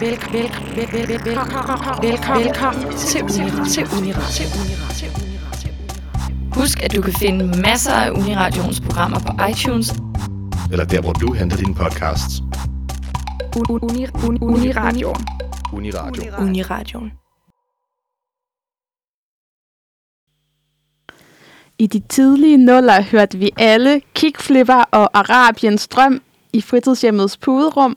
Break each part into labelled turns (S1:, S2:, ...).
S1: Velkommen til Uniradio. Husk, at du kan finde masser af Uniradions programmer på iTunes.
S2: Eller der, hvor du henter dine podcasts.
S3: Uniradio.
S2: Uniradio.
S1: Uniradion.
S3: I de tidlige nuller hørte vi alle kickflipper og Arabiens drøm i fritidshjemmets puderum.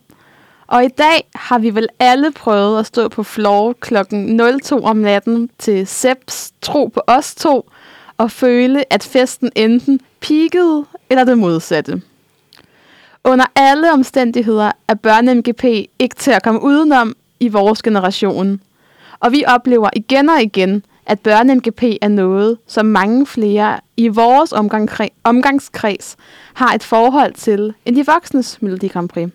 S3: Og i dag har vi vel alle prøvet at stå på floor klokken 02 om natten til Seps Tro på os to, og føle, at festen enten peakede eller det modsatte. Under alle omstændigheder er børne-MGP ikke til at komme udenom i vores generation. Og vi oplever igen og igen, at børne-MGP er noget, som mange flere i vores omgangskreds har et forhold til end de voksnes Melodi Grand Prix.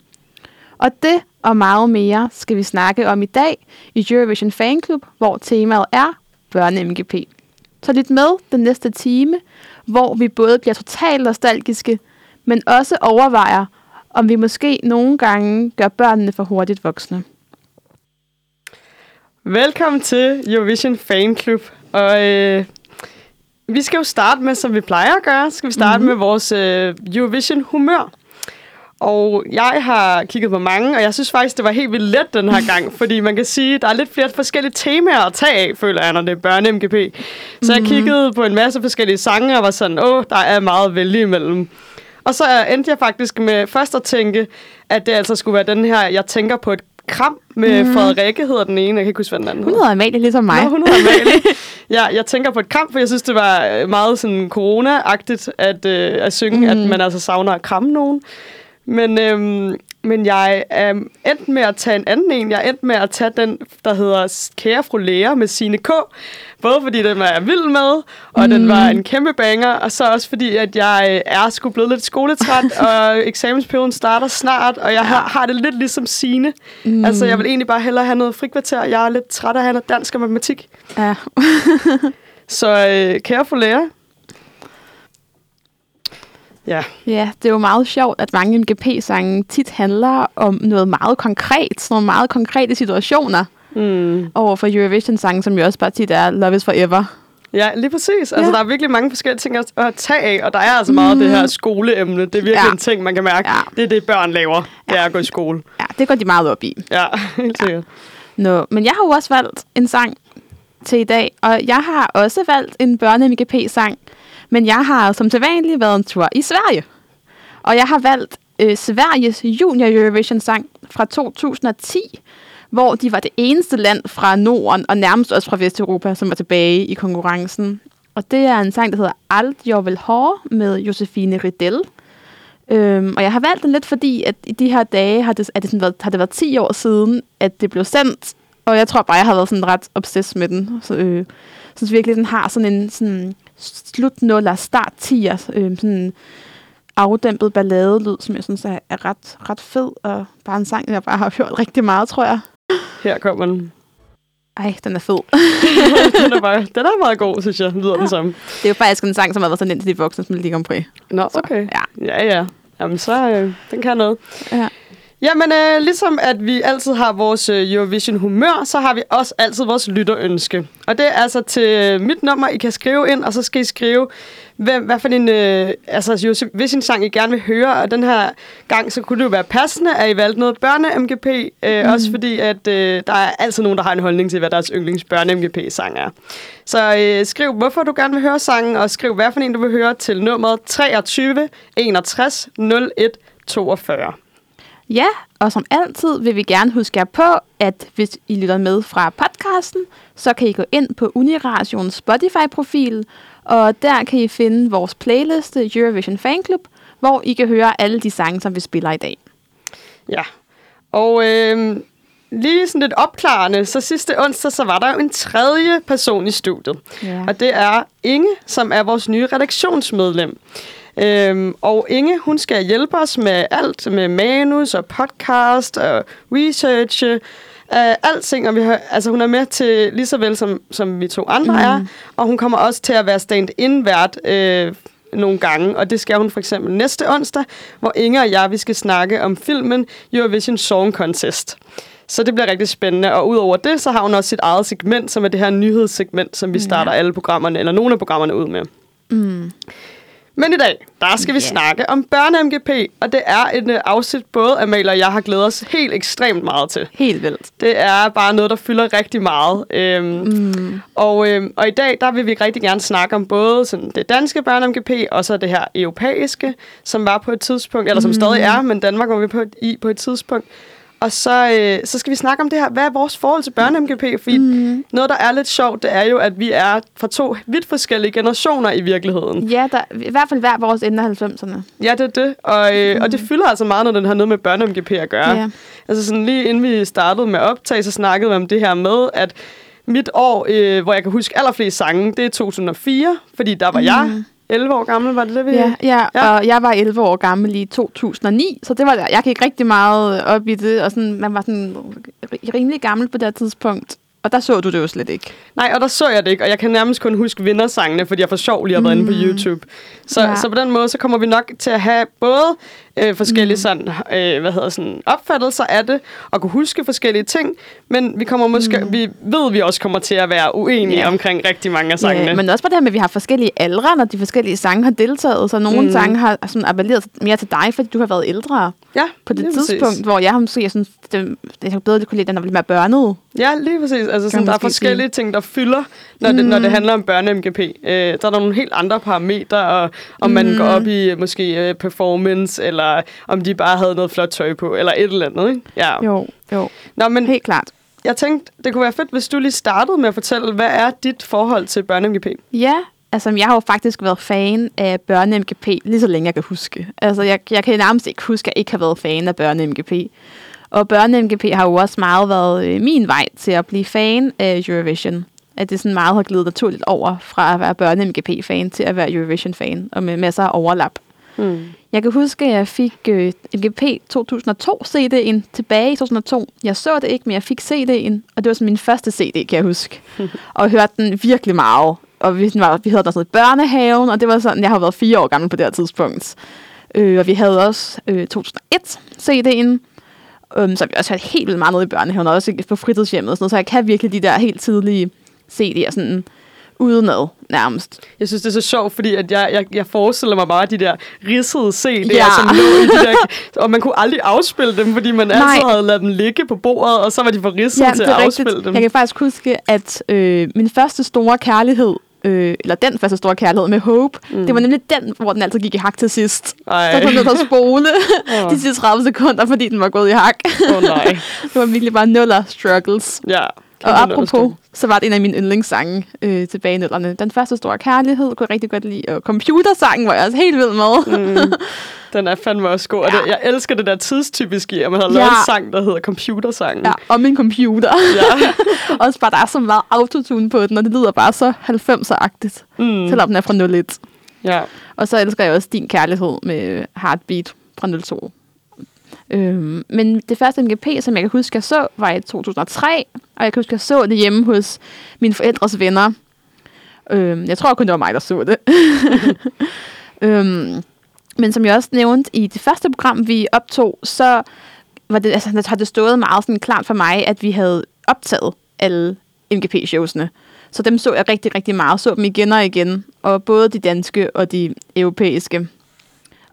S3: Og det og meget mere skal vi snakke om i dag i Eurovision Fanclub, hvor temaet er børne-MGP. Så lidt med den næste time, hvor vi både bliver totalt nostalgiske, men også overvejer, om vi måske nogle gange gør børnene for hurtigt voksne.
S4: Velkommen til Eurovision Fan Club. Og øh, vi skal jo starte med, som vi plejer at gøre, skal vi starte mm-hmm. med vores øh, Eurovision humør. Og jeg har kigget på mange, og jeg synes faktisk, det var helt vildt let den her gang, fordi man kan sige, der er lidt flere forskellige temaer at tage af, føler jeg, når det er børne-MGP. Så jeg kiggede på en masse forskellige sange, og var sådan, åh, der er meget at vælge imellem. Og så endte jeg faktisk med først at tænke, at det altså skulle være den her, jeg tænker på et kram med mm. Frederikke, hedder den ene. Jeg kan ikke huske, hvad den anden
S3: Hun hedder Amalie, ligesom mig.
S4: Nå, hun hedder Amalie. ja, jeg tænker på et kram, for jeg synes, det var øh, meget sådan corona-agtigt at, øh, at synge, mm. at man altså savner at kramme nogen. Men, øhm, men jeg er endt med at tage en anden en. Jeg er endt med at tage den, der hedder Kære fru Læger med sine K. Både fordi den var jeg vild med, og mm. den var en kæmpe banger, og så også fordi, at jeg er sgu blevet lidt skoletræt, og eksamensperioden starter snart, og jeg har, har det lidt ligesom sine. Mm. Altså, jeg vil egentlig bare hellere have noget frikvarter. Jeg er lidt træt af at have noget dansk og matematik.
S3: Ja.
S4: Så øh, kære fru Læger, Ja.
S3: Ja, det er jo meget sjovt, at mange MGP-sange tit handler om noget meget konkret, sådan nogle meget konkrete situationer
S4: Mm.
S3: over for Eurovision-sange, som jo også bare tit er Love is Forever.
S4: Ja, lige præcis. Altså,
S3: Ja.
S4: der er virkelig mange forskellige ting at, at tage af, og der er altså meget af det her skoleemne. Det er virkelig
S3: Ja.
S4: en ting, man kan mærke.
S3: Ja.
S4: Det er det, børn laver. Det er at gå i skole.
S3: Ja, det går de meget op i.
S4: Ja, helt sikkert.
S3: Nå, men jeg har jo også valgt en sang til i dag, og jeg har også valgt en børne-MGP-sang, men jeg har som sædvanligt været en tur i Sverige. Og jeg har valgt øh, Sveriges Junior Eurovision-sang fra 2010, hvor de var det eneste land fra Norden, og nærmest også fra Vesteuropa, som var tilbage i konkurrencen. Og det er en sang, der hedder Alt jeg vil ha med Josefine Ridell. Øhm, og jeg har valgt den lidt, fordi at i de her dage har det, er det sådan været, har det været 10 år siden, at det blev sendt. Og jeg tror bare, jeg har været sådan ret obsessed med den. Så, øh, synes virkelig, den har sådan en sådan slutnuller, start 10'er, øh, sådan afdæmpet balladelyd, som jeg synes er, er ret, ret fed. Og bare en sang, jeg bare har hørt rigtig meget, tror jeg.
S4: Her kommer den.
S3: Ej, den er fed.
S4: den, er bare, den er meget god, synes jeg. Lyder den som.
S3: Det er jo faktisk en sang, som har været sådan ind til de voksne, som Melodi Grand Prix.
S4: Nå, okay.
S3: Ja.
S4: Ja, ja. Jamen, så øh, den kan noget.
S3: Ja.
S4: Jamen, øh, ligesom at vi altid har vores øh, Eurovision humør, så har vi også altid vores lytterønske. Og det er altså til øh, mit nummer, I kan skrive ind, og så skal I skrive, hvem, hvad for en øh, altså, Eurovision-sang I gerne vil høre. Og den her gang, så kunne det jo være passende, at I valgte noget børne-MGP. Øh, mm. Også fordi, at øh, der er altid nogen, der har en holdning til, hvad deres yndlings børne-MGP-sang er. Så øh, skriv, hvorfor du gerne vil høre sangen, og skriv, hvad for en du vil høre til nummeret 23 61 01 42.
S3: Ja, og som altid vil vi gerne huske jer på, at hvis I lytter med fra podcasten, så kan I gå ind på Unirations Spotify-profil, og der kan I finde vores playliste Eurovision Fanclub, hvor I kan høre alle de sange, som vi spiller i dag.
S4: Ja, og øh, lige sådan lidt opklarende, så sidste onsdag, så var der jo en tredje person i studiet.
S3: Ja.
S4: Og det er Inge, som er vores nye redaktionsmedlem. Øhm, og Inge, hun skal hjælpe os med alt, med manus og podcast og research, øh, alting. Og vi har, altså, hun er med til lige så vel, som, som vi to andre mm. er. Og hun kommer også til at være stand-in-vært øh, nogle gange. Og det skal hun for eksempel næste onsdag, hvor Inge og jeg, vi skal snakke om filmen Eurovision Song Contest. Så det bliver rigtig spændende. Og udover det, så har hun også sit eget segment, som er det her nyhedssegment, som vi starter alle programmerne, eller nogle af programmerne ud med.
S3: Mm.
S4: Men i dag, der skal vi
S3: Ja.
S4: snakke om børne-MGP, og det er et øh, afsnit, både Amalie og jeg har glædet os helt ekstremt meget til.
S3: Helt vildt.
S4: Det er bare noget, der fylder rigtig meget. Øhm,
S3: Mm.
S4: og, øhm, og i dag, der vil vi rigtig gerne snakke om både sådan det danske børne-MGP, og så det her europæiske, som var på et tidspunkt, eller som
S3: Mm.
S4: stadig er, men Danmark var vi på, i på et tidspunkt. Og så, øh, så skal vi snakke om det her, hvad er vores forhold til børne-MGP? Fordi
S3: Mm.
S4: noget, der er lidt sjovt, det er jo, at vi er fra to vidt forskellige generationer i virkeligheden.
S3: Ja, der, i hvert fald hver vores ende af 90'erne.
S4: Ja, det er det. Og, øh, og det fylder altså meget, når den har noget med børne-MGP at gøre.
S3: Ja.
S4: Altså sådan lige inden vi startede med optag, så snakkede vi om det her med, at mit år, øh, hvor jeg kan huske allerflest sange, det er 2004, fordi der var mm. jeg 11 år gammel, var det det, vi...
S3: Ja, ja,
S4: Ja.
S3: og jeg var 11 år gammel i 2009, så det var jeg gik rigtig meget op i det, og sådan, man var sådan ri- rimelig gammel på det her tidspunkt. Og der så du det jo slet ikke.
S4: Nej, og der så jeg det ikke, og jeg kan nærmest kun huske vindersangene, fordi jeg for sjov lige har været inde på YouTube. Så. Ja. så på den måde, så kommer vi nok til at have både øh, forskellige sådan, øh, hvad hedder sådan, opfattelser af det, og kunne huske forskellige ting, men vi kommer måske, mm. vi ved, vi også kommer til at være uenige
S3: Ja.
S4: omkring rigtig mange af sangene.
S3: Ja, men også på det her med, at vi har forskellige aldre, når de forskellige sange har deltaget. Så nogle
S4: Mm.
S3: mm. sange har sådan appelleret mere til dig, fordi du har været ældre
S4: ja,
S3: på det tidspunkt,
S4: Præcis.
S3: hvor jeg måske synes, det, jeg bedre kunne lide, den var lidt mere børnet.
S4: Ja, lige præcis. Altså, sådan,
S3: man
S4: der er forskellige ting, der fylder, når, mm. det, når det handler om børne-MGP. Øh, der er nogle helt andre parametre, og om man
S3: Mm.
S4: går op i måske øh, performance, eller om de bare havde noget flot tøj på, eller et eller andet. Ikke? Ja.
S3: Jo, jo,
S4: Nå, men
S3: helt klart.
S4: jeg tænkte, det kunne være fedt, hvis du lige startede med at fortælle, hvad er dit forhold til børne-MGP?
S3: Ja, altså jeg har jo faktisk været fan af børne-MGP lige så længe jeg kan huske. Altså jeg, jeg kan nærmest ikke huske, at jeg ikke har været fan af børne-MGP. Og børne-MGP har jo også meget været øh, min vej til at blive fan af Eurovision. At det sådan meget har glidet naturligt over fra at være børne-MGP-fan til at være Eurovision-fan, og med masser af overlap.
S4: Hmm.
S3: Jeg kan huske, at jeg fik øh, MGP 2002 CD'en tilbage i 2002. Jeg så det ikke, men jeg fik CD'en, og det var sådan min første CD, kan jeg huske. og hørte den virkelig meget. Og vi, var, vi havde den sådan i børnehaven, og det var sådan, jeg har været fire år gammel på det her tidspunkt. Øh, og vi havde også øh, 2001 CD'en, øh, så har vi også hørt helt vildt meget noget i børnehaven, og også på fritidshjemmet og sådan noget, så jeg kan virkelig de der helt tidlige CD'er sådan udenad nærmest.
S4: Jeg synes, det er så sjovt, fordi at jeg, jeg, jeg forestiller mig bare de der ridsede CD'er,
S3: Ja.
S4: som lå i de der... Og man kunne aldrig afspille dem, fordi man altid
S3: Nej.
S4: havde ladet dem ligge på bordet, og så var de for ridsede
S3: Ja,
S4: til at
S3: er
S4: afspille
S3: rigtigt.
S4: dem.
S3: Jeg kan faktisk huske, at øh, min første store kærlighed, øh, eller den første store kærlighed med Hope, mm. det var nemlig den, hvor den altid gik i hak til sidst.
S4: Ej.
S3: Så kunne at spole
S4: Åh.
S3: de sidste 30 sekunder, fordi den var gået i hak.
S4: Oh, nej.
S3: det var virkelig bare nuller struggles.
S4: Ja.
S3: Og apropos, så var det en af mine yndlingssange øh, tilbage i nullerne. Den første store kærlighed kunne jeg rigtig godt lide, og computersangen var jeg også helt vild med.
S4: Mm. Den er fandme også god. Og det, jeg elsker det der tidstypiske, i, at man har
S3: Ja.
S4: lavet en sang, der hedder computersangen.
S3: Ja, og min computer.
S4: Ja.
S3: også bare, der er så meget autotune på den, og det lyder bare så 90'er-agtigt,
S4: Mm.
S3: selvom den er fra 01.
S4: ja.
S3: Og så elsker jeg også din kærlighed med Heartbeat fra 02. Øhm, men det første MGP, som jeg kan huske, jeg så, var i 2003, og jeg kan huske, jeg så det hjemme hos mine forældres venner. Øhm, jeg tror kun, det var mig, der så det. øhm, men som jeg også nævnte i det første program, vi optog, så var det, altså, der har det stået meget sådan klart for mig, at vi havde optaget alle MGP-showsene. Så dem så jeg rigtig, rigtig meget. Så dem igen og igen. Og både de danske og de europæiske.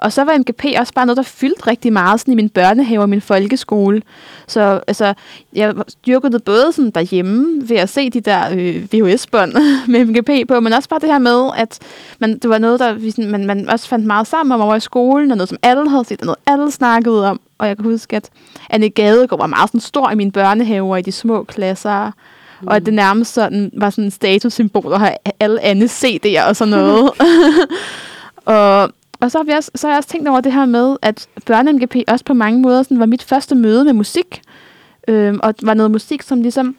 S3: Og så var MGP også bare noget, der fyldte rigtig meget sådan i min børnehave og min folkeskole. Så altså, jeg dyrkede det både sådan derhjemme ved at se de der øh, VHS-bånd med MGP på, men også bare det her med, at man, det var noget, der vi, sådan, man, man også fandt meget sammen om over i skolen, og noget, som alle havde set, og noget, alle snakkede om. Og jeg kan huske, at Anne Gadegaard var meget sådan stor i min børnehave og i de små klasser. Mm. Og at det nærmest sådan, var sådan en statussymbol at have alle Annes CD'er og sådan noget. og, og så har, vi også, så har jeg også tænkt over det her med, at børne-MGP også på mange måder sådan, var mit første møde med musik. Øhm, og var noget musik, som ligesom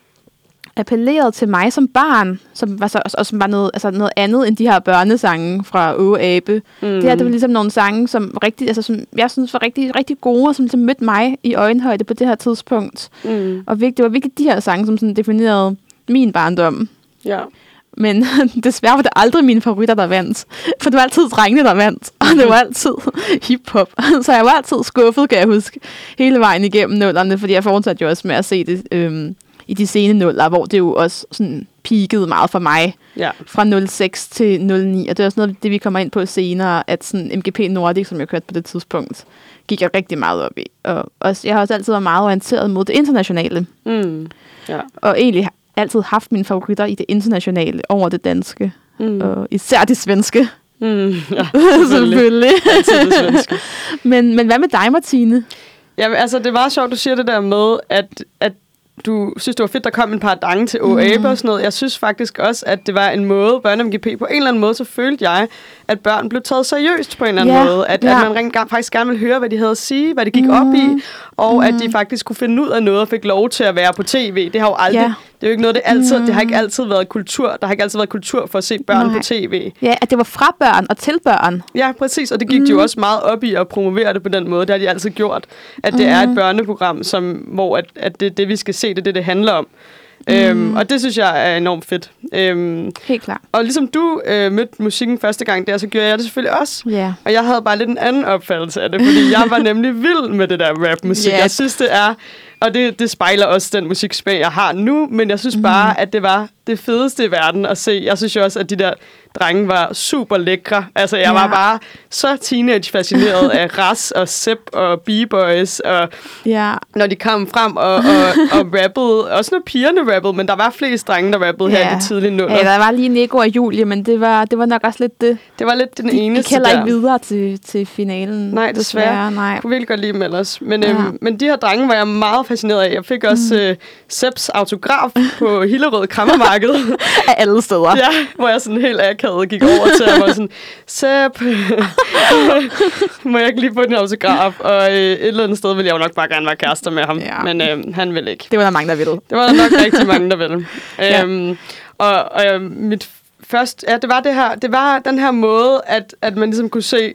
S3: appellerede til mig som barn, som var så, og som var noget, altså noget andet end de her børnesange fra Åge Abe. Mm. Det her, det var ligesom nogle sange, som, rigtig, altså, som jeg synes var rigtig, rigtig gode, og som ligesom mødte mig i øjenhøjde på det her tidspunkt.
S4: Mm.
S3: Og det var virkelig de her sange, som sådan definerede min barndom.
S4: Ja.
S3: Men desværre var det aldrig mine favoritter, der vandt. For det var altid drengene, der vandt. Og det var altid hiphop. Så jeg var altid skuffet, kan jeg huske, hele vejen igennem nullerne. Fordi jeg fortsatte jo også med at se det øhm, i de sene nuller, hvor det jo også sådan peakede meget for mig.
S4: Ja.
S3: Fra 06 til 09. Og det er også noget det, vi kommer ind på senere, at sådan MGP Nordic, som jeg kørte på det tidspunkt, gik jeg rigtig meget op i. Og også, jeg har også altid været meget orienteret mod det internationale.
S4: Mm. Ja.
S3: Og egentlig altid haft mine favoritter i det internationale over det danske.
S4: Mm.
S3: Og især det svenske,
S4: Mm. Ja,
S3: selvfølgelig.
S4: Det svenske.
S3: men, men hvad med dig, Martine?
S4: Ja, altså, det meget sjovt, du siger det der med, at, at du synes, det var fedt, der kom en par dange til OAB mm. og sådan noget. Jeg synes faktisk også, at det var en måde, børne MGP, på en eller anden måde, så følte jeg, at børn blev taget seriøst på en eller anden
S3: Ja,
S4: måde. At,
S3: ja.
S4: at man rent, faktisk gerne ville høre, hvad de havde at sige, hvad de gik mm. op i, og mm. at de faktisk kunne finde ud af noget og fik lov til at være på tv. Det har jo aldrig...
S3: Ja.
S4: Det er jo ikke noget, det altid... Mm. Det har ikke altid været kultur. Der har ikke altid været kultur for at se børn
S3: Nej.
S4: på tv.
S3: Ja, at det var fra børn og til børn.
S4: Ja, præcis. Og det gik mm. de jo også meget op i at promovere det på den måde. Det har de altid gjort. At det mm. er et børneprogram, som, hvor at, at det det, vi skal se, det er det, det handler om. Mm. Øhm, og det synes jeg er enormt fedt. Øhm,
S3: Helt klart.
S4: og ligesom du øh, mødte musikken første gang der, så gjorde jeg det selvfølgelig også.
S3: Ja.
S4: Og jeg havde bare lidt en anden opfattelse af det, fordi jeg var nemlig vild med det der rapmusik.
S3: Ja.
S4: Jeg synes, det er... Og det, det spejler også den musiksmag, jeg har nu, men jeg synes
S3: Mhm.
S4: bare, at det var det fedeste i verden at se. Jeg synes jo også, at de der drenge var super lækre. Altså, jeg
S3: Ja.
S4: var bare så teenage-fascineret af Ras og Sepp og B-Boys, og
S3: Ja.
S4: når de kom frem og, og, og rappede. Også når pigerne rappede, men der var flest drenge, der rappede her i de tidlige nuller.
S3: Ja, der var lige Nico og Julie, men det var, det var nok også lidt det.
S4: Det var lidt den
S3: De
S4: eneste
S3: gik heller ikke videre til, til finalen.
S4: Nej, desværre.
S3: Nej.
S4: Jeg kunne virkelig godt lide dem ellers. Men,
S3: Ja.
S4: øhm, men de her drenge var jeg meget fascineret af. Jeg fik også øh, Seps autograf på Hillerød Krammermarked.
S3: Af alle steder.
S4: ja, hvor jeg sådan helt akavet gik over til ham og sådan, Sepp, må jeg ikke lige få din autograf? Og øh, et eller andet sted ville jeg jo nok bare gerne være kærester med ham.
S3: Ja.
S4: Men øh, han ville ikke.
S3: Det var der mange, der ville.
S4: Det var der nok rigtig mange, der ville.
S3: Ja.
S4: Øhm, og og øhm, mit først, ja, det var det her, det var den her måde, at, at man ligesom kunne se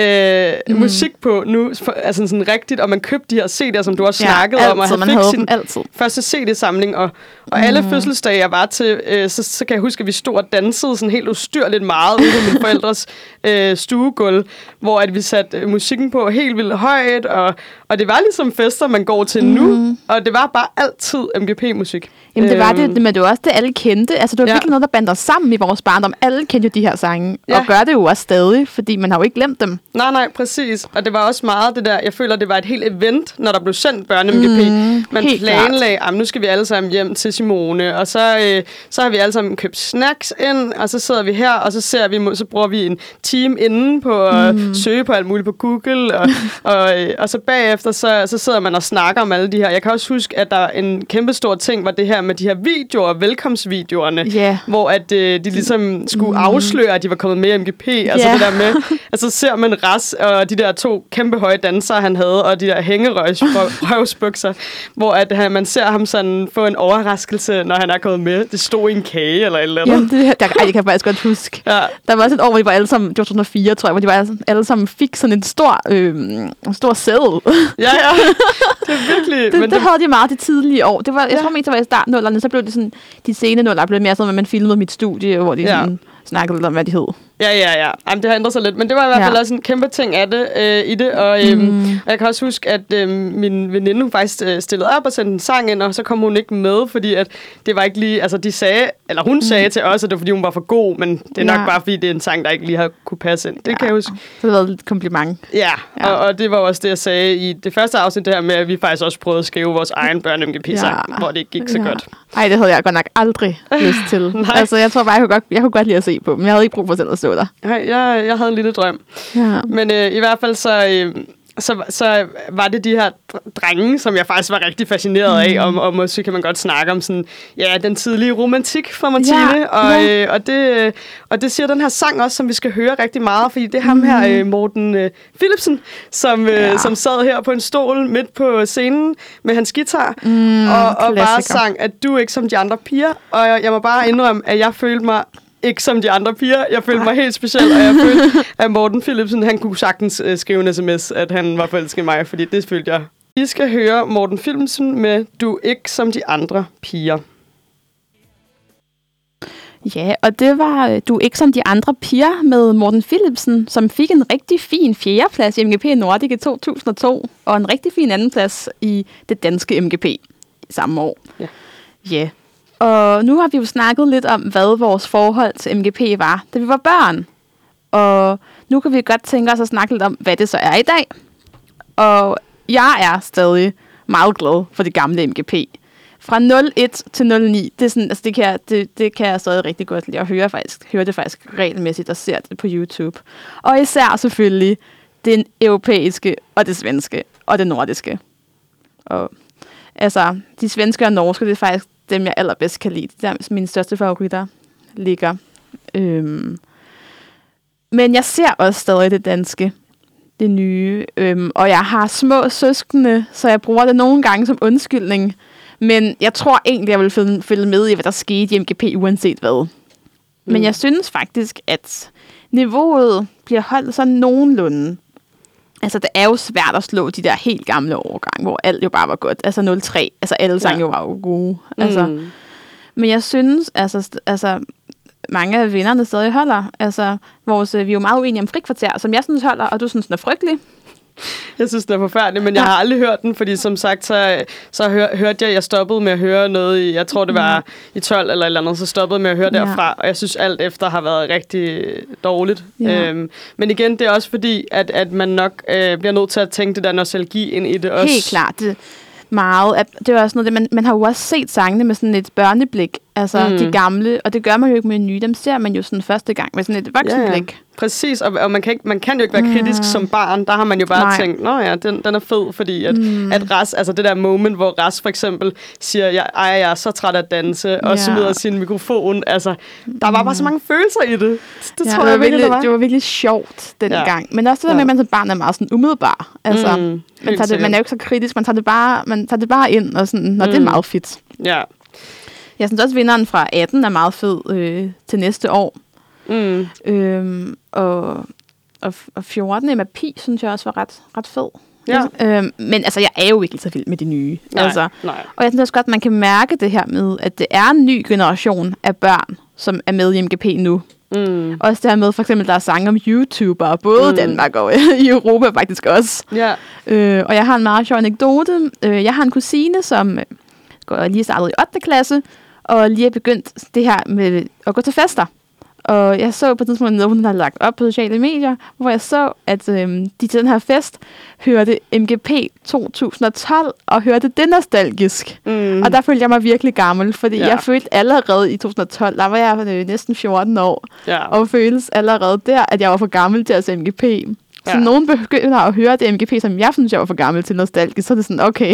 S4: øh, mm. musik på nu, for, altså sådan rigtigt, og man købte de her CD'er, som du også snakkede
S3: altid,
S4: om, og han
S3: man
S4: fik sin
S3: dem altid.
S4: første CD-samling, og, og mm. alle fødselsdage, jeg var til, øh, så, så kan jeg huske, at vi stod og dansede sådan helt ustyrligt meget ude på mine forældres øh, stuegulv, hvor at vi satte øh, musikken på helt vildt højt, og, og det var ligesom fester, man går til mm. nu, og det var bare altid MGP-musik.
S3: Jamen, det var
S4: Øhm,
S3: det, men det var også det, alle kendte. Altså, det var
S4: Ja.
S3: virkelig noget, der bandt os sammen i vores barndom. Alle kendte jo de her sange,
S4: Ja.
S3: og gør det jo også stadig, fordi man har jo ikke glemt dem.
S4: Nej, nej, præcis. Og det var også meget det der, jeg føler, det var et helt event, når der blev sendt børne-MGP. Mm, man planlagde, at nu skal vi alle sammen hjem til Simone, og så, øh, så har vi alle sammen købt snacks ind, og så sidder vi her, og så ser vi, så bruger vi en time inden på at mm. søge på alt muligt på Google, og, og, øh, og så bagefter, så, så sidder man og snakker om alle de her. Jeg kan også huske, at der en kæmpe stor ting var det her med de her videoer, velkomstvideoerne,
S3: Ja.
S4: hvor at øh, de ligesom skulle mm. afsløre, at de var kommet med i MGP. Altså
S3: Ja.
S4: det der med, altså ser man Ras og de der to kæmpe høje dansere, han havde, og de der hængerøvsbukser, hvor at han, man ser ham sådan få en overraskelse, når han er kommet med. Det stod i en kage eller et eller andet.
S3: Jamen, det, der, ej, det kan jeg faktisk godt huske.
S4: Ja.
S3: Der var også et år, hvor de var alle sammen, det var 2004, tror jeg, hvor de var alle, alle sammen fik sådan en stor, øh, en stor sædel.
S4: ja, ja. Det er virkelig...
S3: Det, det, det havde de meget de tidlige år. Det var, jeg
S4: Ja.
S3: tror mest, det var i starten så blev det sådan, de sene nuller blev mere sådan, at man filmede mit studie, hvor de
S4: ja.
S3: sådan, snakkede lidt om, hvad de hed.
S4: Ja, ja, ja. Jamen, det har ændret sig lidt, men det var i hvert fald
S3: Ja.
S4: også en kæmpe ting af det, øh, i det. Og, øhm, mm. og jeg kan også huske, at øh, min veninde hun faktisk øh, stillede op og sendte en sang ind, og så kom hun ikke med, fordi at det var ikke lige... Altså, de sagde... Eller hun sagde til os, at det var, fordi hun var for god, men det er nok
S3: Ja.
S4: bare, fordi det er en sang, der ikke lige har kunne passe ind. Det ja. kan jeg huske.
S3: Det var et kompliment.
S4: Ja, ja. Og, og det var også det, jeg sagde i det første afsnit, det her med, at vi faktisk også prøvede at skrive vores egen børne mgp-sang,
S3: Ja.
S4: hvor det ikke gik så
S3: Ja.
S4: godt.
S3: Ej, det havde jeg godt nok aldrig lyst til.
S4: Nej.
S3: altså, jeg tror bare, jeg kunne, godt, jeg kunne godt lide at se på dem. Jeg havde ikke brug for selv at stå der.
S4: Jeg, jeg, jeg havde en lille drøm.
S3: Ja.
S4: Men øh, i hvert fald så, øh, så, så var det de her dr- drenge, som jeg faktisk var rigtig fascineret af,
S3: Mm.
S4: og, og måske kan man godt snakke om sådan, ja, den tidlige romantik fra Martine,
S3: Ja,
S4: og,
S3: ja.
S4: øh, og, det, øh, og det siger den her sang også, som vi skal høre rigtig meget, fordi det er ham her, øh, Morten øh, Philipsen, som, øh,
S3: Mm. Ja.
S4: som sad her på en stol midt på scenen med hans guitar,
S3: Mm,
S4: og, og bare sang, at du er ikke som de andre piger, og jeg, jeg må bare indrømme, at jeg følte mig ikke som de andre piger. Jeg følte mig helt speciel, og jeg følte, at Morten Philipsen, han kunne sagtens øh, skrive en sms, at han var forelsket i mig, fordi det følte jeg. Vi skal høre Morten Philipsen med Du er ikke som de andre piger.
S3: Ja, og det var øh, Du ikke som de andre piger med Morten Philipsen, som fik en rigtig fin fjerdeplads i MGP Nordic i 2002, og en rigtig fin andenplads i det danske MGP i samme år.
S4: Ja.
S3: Ja. Og nu har vi jo snakket lidt om, hvad vores forhold til MGP var, da vi var børn. Og nu kan vi godt tænke os at snakke lidt om, hvad det så er i dag. Og jeg er stadig meget glad for det gamle MGP. Fra 01 til 09, det, er sådan, altså det, kan jeg, det, det kan jeg stadig rigtig godt lide. Jeg hører, faktisk, hører det faktisk regelmæssigt og ser det på YouTube. Og især selvfølgelig den europæiske og det svenske og det nordiske. Og altså, de svenske og norske, det er faktisk dem, jeg allerbedst kan lide. Det er mine største favoritter ligger. Øhm. Men jeg ser også stadig det danske, det nye. Øhm, og jeg har små søskende, så jeg bruger det nogle gange som undskyldning. Men jeg tror egentlig, jeg vil følge, følge med i, hvad der skete i MGP, uanset hvad. Mm. Men jeg synes faktisk, at niveauet bliver holdt sådan nogenlunde. Altså, det er jo svært at slå de der helt gamle årgange, hvor alt jo bare var godt. Altså 03, altså alle sange
S4: Ja.
S3: jo var jo gode. Altså,
S4: Mm.
S3: men jeg synes, altså, altså mange af vinderne stadig holder. Altså, vores, øh, vi er jo meget uenige om frikvarter, som jeg synes holder, og du synes, den er frygtelig.
S4: Jeg synes, den er forfærdelig, men jeg har aldrig hørt den, fordi som sagt, så, så hør, hørte jeg, jeg stoppede med at høre noget i, jeg tror det var i 12 eller et eller andet, så stoppede med at høre
S3: Mm. Ja.
S4: derfra, og jeg synes alt efter har været rigtig dårligt.
S3: Ja.
S4: Øhm, men igen, det er også fordi, at, at man nok øh, bliver nødt til at tænke det der nostalgi ind i det også.
S3: Helt klart. Det, meget. At, det er også noget, det, man, man har jo også set sangene med sådan et børneblik. Altså
S4: Mm.
S3: mm. de gamle, og det gør man jo ikke med nye. Dem ser man jo sådan første gang med sådan et voksenblik.
S4: Præcis, og, og man, kan ikke, man kan jo ikke være kritisk
S3: Mm.
S4: som barn. Der har man jo bare
S3: Nej.
S4: tænkt, nå ja, den, den er fed, fordi at, mm. at Ras, altså det der moment, hvor Ras for eksempel siger, jeg, ej, jeg er så træt af at danse, og
S3: Ja.
S4: smider sin mikrofon. Altså, der var bare så mange følelser i det. Det
S3: Ja,
S4: tror
S3: det,
S4: jeg virkelig, der var.
S3: det var virkelig sjovt dengang. Ja. Men også det der
S4: Ja.
S3: med, at man som barn er meget sådan umiddelbar. Altså,
S4: Mm,
S3: mm, man, tager det, man er jo ikke så kritisk, man tager det bare, man tager det bare ind, og sådan, når mm. det
S4: Mm.
S3: er meget fedt.
S4: Ja.
S3: Jeg synes også, at vinderen fra 18 er meget fed øh, til næste år.
S4: Mm.
S3: Øhm, og, og, og 14 Emma Pi, synes jeg også var ret, ret fed.
S4: Ja.
S3: Øhm, men altså, jeg er jo ikke så vild med de nye.
S4: Nej,
S3: Altså,
S4: nej.
S3: og jeg synes også godt, at man kan mærke det her med, at det er en ny generation af børn, som er med i MGP nu.
S4: Mm.
S3: Også det her med, for eksempel, der er sange om YouTuber, både
S4: Mm.
S3: Danmark og i Europa faktisk også.
S4: Ja.
S3: Øh, og jeg har en meget sjov anekdote. Øh, jeg har en kusine, som øh, går lige startet i 8. klasse, og lige er begyndt det her med at gå til fester. Og jeg så på et tidspunkt noget, hun havde lagt op på sociale medier, hvor jeg så, at øhm, de til den her fest hørte MGP 2012 og hørte det nostalgisk.
S4: Mm.
S3: Og der følte jeg mig virkelig gammel, fordi
S4: Ja.
S3: jeg følte allerede i 2012, der var jeg øh, næsten 14 år,
S4: ja.
S3: og føltes allerede der, at jeg var for gammel til at se MGP. Så
S4: Ja.
S3: nogen begynder at høre det MGP, som jeg synes, jeg var for gammel til nostalgisk, så er det sådan, okay,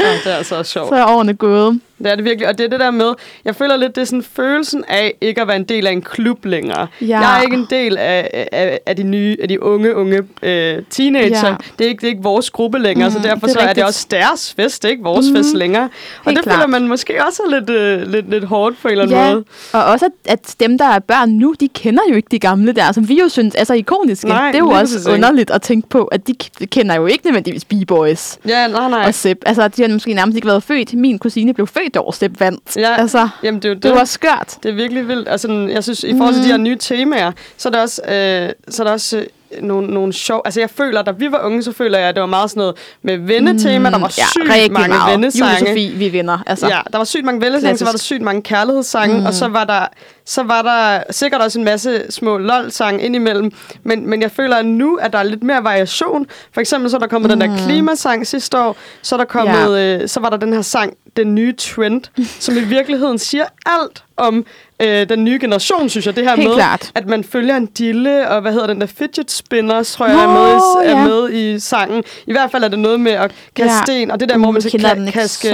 S4: ja, det er altså sjovt.
S3: så er årene gået.
S4: Det er det virkelig. Og det er det der med, jeg føler lidt, det er sådan følelsen af ikke at være en del af en klub længere.
S3: Ja.
S4: Jeg er ikke en del af, af, af de nye, af de unge, unge øh, teenager.
S3: Ja.
S4: Det, er ikke, det er ikke vores gruppe længere,
S3: Mm,
S4: så derfor
S3: det er
S4: så er det også deres fest, det er ikke vores
S3: Mhm.
S4: fest længere. Og
S3: Helt
S4: det føler
S3: klart.
S4: man måske også er lidt, øh, lidt, lidt hårdt på en eller anden
S3: Ja,
S4: måde.
S3: og også at, at dem, der er børn nu, de kender jo ikke de gamle der, som vi jo synes er så ikoniske.
S4: Nej,
S3: det er jo også
S4: ikke.
S3: underligt at tænke på, at de kender jo ikke nødvendigvis B-Boys
S4: Ja, nej, nej.
S3: og Sepp. Altså, de har måske nærmest ikke været født. Min kusine blev født Sepp vandt.
S4: Ja,
S3: Altså,
S4: Jamen, det er jo det.
S3: det var skørt.
S4: Det er virkelig vildt. Altså, jeg synes, i forhold til de her nye temaer, så er der også, øh, så er der også nogle, nogle sjov... Altså, jeg føler, da vi var unge, så føler jeg, at det var meget sådan noget med vennetema. Der var sygt
S3: Mm, rigtig
S4: mange
S3: meget.
S4: vennesange.
S3: Julie Sofie, vi vinder. Altså,
S4: Ja, der var sygt mange vennesange, så var der sygt mange kærlighedssange, mm. og så var der så var der sikkert også en masse små lol-sange indimellem. Men, men jeg føler at nu, at der er lidt mere variation. For eksempel så er der kommet mm. den der klimasang sidste år, så er der kommet, øh, så var der den her sang, Den Nye Trend, som i virkeligheden siger alt om øh, den nye generation, synes jeg. Det her
S3: Helt
S4: med,
S3: klart.
S4: at man følger en dille, og hvad hedder den der fidget spinner, tror jeg,
S3: Nå,
S4: er, med i, er
S3: ja.
S4: med i sangen. I hvert fald er det noget med at kaste
S3: Ja.
S4: sten, og det der, hvor man
S3: Jeg
S4: skal ka- kaste...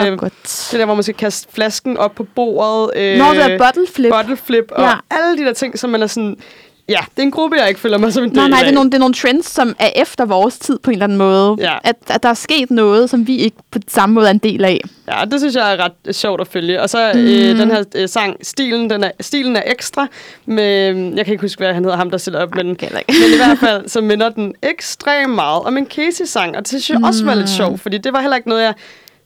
S4: Det der, hvor man skal kaste flasken op på bordet. Øh,
S3: Når det er bottle flip.
S4: Bottle flip og
S3: Ja.
S4: alle de der ting, som man er sådan... Ja, det er en gruppe, jeg ikke føler mig som en del
S3: Nej, nej, det er, nogle, det er nogle trends, som er efter vores tid på en eller anden måde.
S4: Ja.
S3: At, at der er sket noget, som vi ikke på samme måde er en del af.
S4: Ja, det synes jeg er ret øh, sjovt at følge. Og så mm. øh, den her øh, sang, stilen, den er, stilen er ekstra. Med, jeg kan ikke huske, hvad han hedder, ham der stiller op, men, men i hvert fald så minder den ekstremt meget om en Casey-sang. Og det synes jeg også var lidt sjovt, fordi det var heller ikke noget, jeg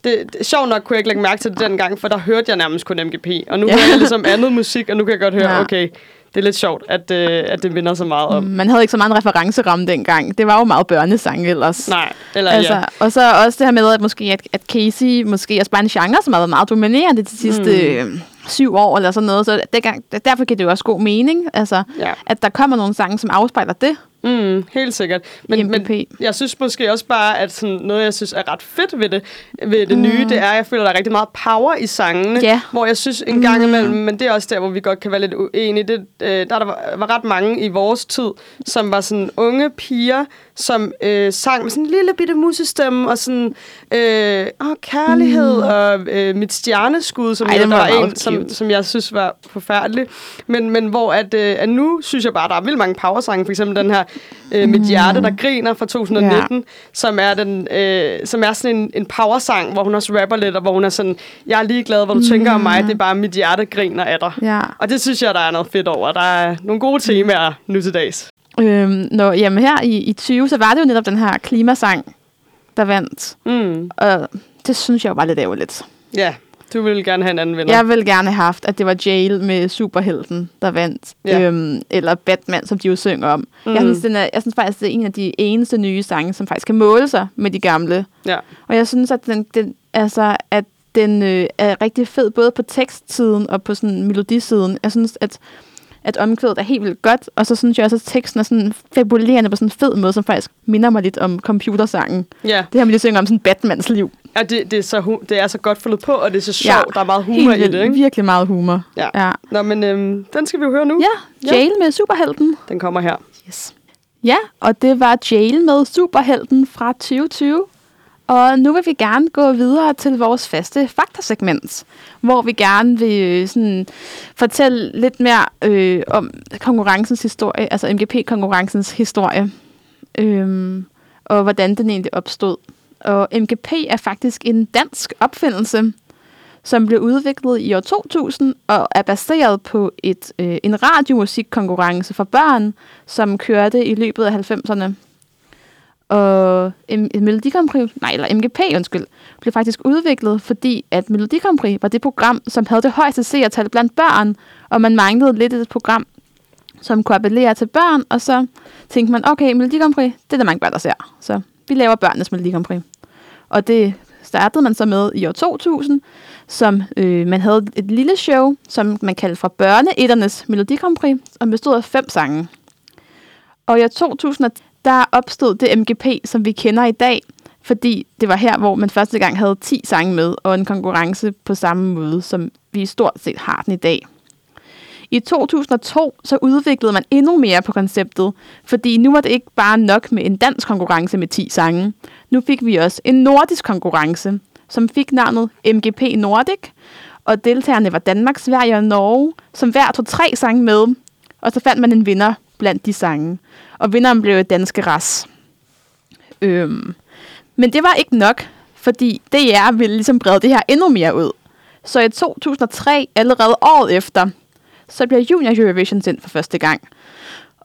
S4: det, det, sjovt nok kunne jeg ikke lægge mærke til det dengang, for der hørte jeg nærmest kun MGP. Og nu
S3: Ja.
S4: hører jeg ligesom andet musik, og nu kan jeg godt høre,
S3: ja.
S4: okay, det er lidt sjovt, at, øh, at det minder så meget om.
S3: Man havde ikke så meget en referenceramme dengang. Det var jo meget børnesang ellers.
S4: Nej, eller
S3: Altså,
S4: ja.
S3: Og så også det her med, at måske at, at Casey måske også bare en genre, som har været meget dominerende de sidste mm. Syv år eller sådan noget. Så dengang, derfor giver det jo også god mening, altså,
S4: Ja.
S3: at der kommer nogle sange, som afspejler det.
S4: Mm, helt sikkert. Men, men jeg synes måske også bare, at sådan noget, jeg synes er ret fedt ved det, ved det mm. nye, det er, at jeg føler, at der er rigtig meget power i sangene.
S3: Ja.
S4: Hvor jeg synes en gang imellem, men det er også der, hvor vi godt kan være lidt uenige, det, øh, der, der var, var ret mange i vores tid, som var sådan unge piger, som øh, sang med sådan en lille bitte musestemme, og sådan, øh, åh, kærlighed, mm. og øh, mit stjerneskud, som
S3: Ej, den
S4: der
S3: var
S4: var en, som, som jeg synes var forfærdelig. Men, men hvor at, øh, at nu synes jeg bare, der er vildt mange powersange. For eksempel den her øh, Mit hjerte, der griner fra 2019, ja. som, er den, øh, som er sådan en, en powersang, hvor hun også rapper lidt, og hvor hun er sådan, jeg er ligeglad, hvad du mm. tænker om mig, det er bare mit hjerte griner af dig.
S3: Ja.
S4: Og det synes jeg, der er noget fedt over. Der er nogle gode temaer nu til dags.
S3: Øhm, når, jamen her i, i 20, så var det jo netop den her klimasang, der vandt.
S4: Mm.
S3: Og det synes jeg jo var lidt ærgerligt.
S4: Ja, du vil gerne have en anden vinder.
S3: Jeg ville gerne have haft, at det var Jail med superhelten, der vandt.
S4: Ja.
S3: Øhm, eller Batman, som de jo synger om. Mm. Jeg,
S4: Mhm.
S3: synes, den er, jeg synes faktisk, det er en af de eneste nye sange, som faktisk kan måle sig med de gamle.
S4: Ja.
S3: Og jeg synes, at den, den, altså, at den øh, er rigtig fed, både på tekstsiden og på sådan melodisiden. Jeg synes, at, at omkvædet er helt vildt godt, og så synes jeg også, at teksten er sådan fabulerende på sådan en fed måde, som faktisk minder mig lidt om computersangen.
S4: ja.
S3: Det her med, de synger om sådan Batmans liv.
S4: Ja det, det, er så, det er så godt fundet på, og det er så
S3: Ja,
S4: sjovt. Der er meget humor i
S3: Helt
S4: det,
S3: vildt,
S4: ikke?
S3: Virkelig meget humor.
S4: Ja.
S3: ja.
S4: Nå, men øhm, den skal vi jo høre nu.
S3: Ja,
S4: Ja.
S3: Jail med superhelten.
S4: Den kommer her.
S3: Yes. Ja, og det var Jail med superhelten fra 2020. Og nu vil vi gerne gå videre til vores faste faktasegment, hvor vi gerne vil øh, sådan, fortælle lidt mere øh, om konkurrencens historie, altså MGP-konkurrencens historie, øhm, og hvordan den egentlig opstod. Og MGP er faktisk en dansk opfindelse, som blev udviklet i år 2000 og er baseret på et øh, en radiomusikkonkurrence for børn, som kørte i løbet af 90'erne. Og M- Melodi nej, eller MGP, undskyld, blev faktisk udviklet, fordi at Melodikompris var det program, som havde det højeste seertal blandt børn, og man manglede lidt et program, som kunne appellere til børn, og så tænkte man, okay, Melodikompris, det er der mange børn, der ser. Så vi laver børnenes Melodi Grand Prix. Og det startede man så med i år 2000, som øh, man havde et lille show, som man kaldte fra Børneetternes Melodi Grand Prix, som bestod af fem sange. Og i år 2000, der opstod det MGP, som vi kender i dag, fordi det var her, hvor man første gang havde 10 sange med, og en konkurrence på samme måde, som vi stort set har den i dag. I 2002 så udviklede man endnu mere på konceptet, fordi nu var det ikke bare nok med en dansk konkurrence med 10 sange. Nu fik vi også en nordisk konkurrence, som fik navnet MGP Nordic, og deltagerne var Danmark, Sverige og Norge, som hver tog tre sange med, og så fandt man en vinder blandt de sange. Og vinderen blev danske ras. Øhm. Men det var ikke nok, fordi DR ville ligesom brede det her endnu mere ud. Så i 2003, allerede året efter, så bliver Junior Eurovision sendt for første gang.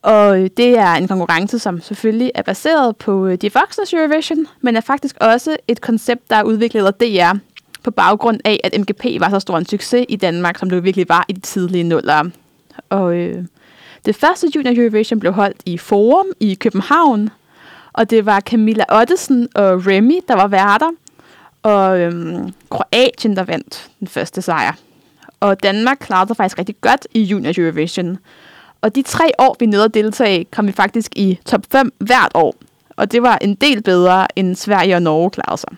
S3: Og det er en konkurrence, som selvfølgelig er baseret på øh, de voksnes Eurovision, men er faktisk også et koncept, der er udviklet af DR på baggrund af, at MGP var så stor en succes i Danmark, som det virkelig var i de tidlige nuller. Og øh, det første Junior Eurovision blev holdt i Forum i København, og det var Camilla Ottesen og Remy, der var værter, og øhm, Kroatien, der vandt den første sejr. Og Danmark klarede sig faktisk rigtig godt i Junior Eurovision. Og de tre år, vi nåede at deltage, kom vi faktisk i top 5 hvert år. Og det var en del bedre, end Sverige og Norge klarede sig.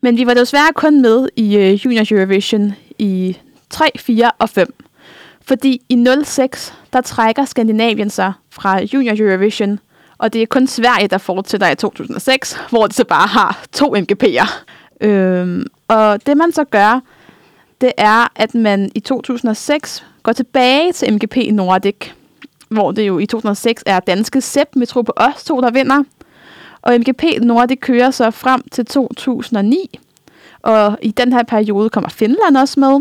S3: Men vi var desværre kun med i øh, Junior Eurovision i 3, 4 og 5. Fordi i 06, der trækker Skandinavien sig fra Junior Eurovision, og det er kun Sverige, der fortsætter i 2006, hvor de så bare har to MGP'er. Øhm, og det man så gør, det er, at man i 2006 går tilbage til MGP Nordic, hvor det jo i 2006 er danske Sepp med tro på os to, der vinder. Og MGP Nordic kører så frem til 2009, og i den her periode kommer Finland også med.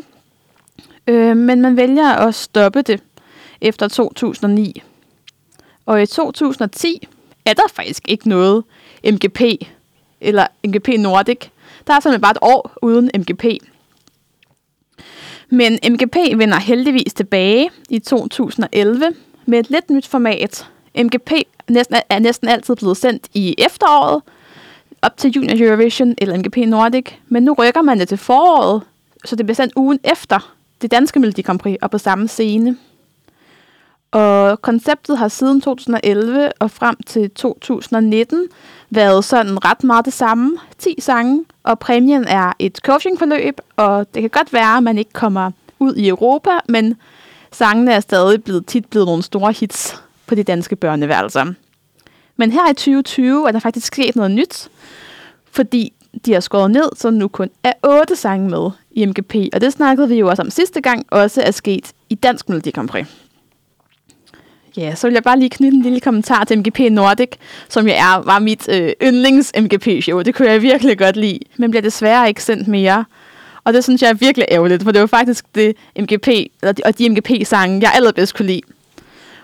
S3: Øh, men man vælger at stoppe det efter 2009. Og i 2010 er der faktisk ikke noget MGP eller MGP Nordic. Der er simpelthen bare et år uden MGP. Men MGP vender heldigvis tilbage i 2011 med et lidt nyt format. MGP næsten, er næsten altid blevet sendt i efteråret, op til Junior Eurovision eller MGP Nordic, men nu rykker man det til foråret, så det bliver sendt ugen efter det danske Melodi Grand Prix og på samme scene. Og konceptet har siden 2011 og frem til 2019 været sådan ret meget det samme. 10 sange, og præmien er et coachingforløb, og det kan godt være, at man ikke kommer ud i Europa, men sangene er stadig blevet, tit blevet nogle store hits på de danske børneværelser. Men her i 2020 er der faktisk sket noget nyt, fordi de har skåret ned, så nu kun er otte sange med i MGP. Og det snakkede vi jo også om sidste gang, også er sket i Dansk Melodi Grand Prix. Ja, så vil jeg bare lige knytte en lille kommentar til MGP Nordic, som jeg er, var mit øh, yndlings MGP-show. Det kunne jeg virkelig godt lide, men bliver desværre ikke sendt mere. Og det synes jeg er virkelig ærgerligt, for det var faktisk det MGP, eller de, og de MGP-sange, jeg allerbedst kunne lide.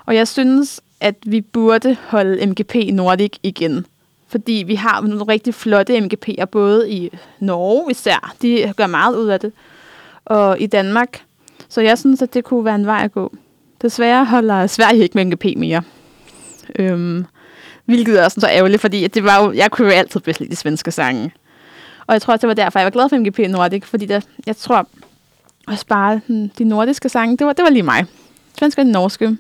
S3: Og jeg synes, at vi burde holde MGP Nordic igen. Fordi vi har nogle rigtig flotte MGP'er, både i Norge især. De gør meget ud af det. Og i Danmark. Så jeg synes, at det kunne være en vej at gå. Desværre holder Sverige ikke med MGP mere. Øhm, hvilket er også så ærgerligt, fordi det var jo, jeg kunne jo altid bedst lide de svenske sange. Og jeg tror også, det var derfor, jeg var glad for MGP Nordic, fordi der, jeg tror også bare de nordiske sange, det var, det var lige mig. Svenske og norske.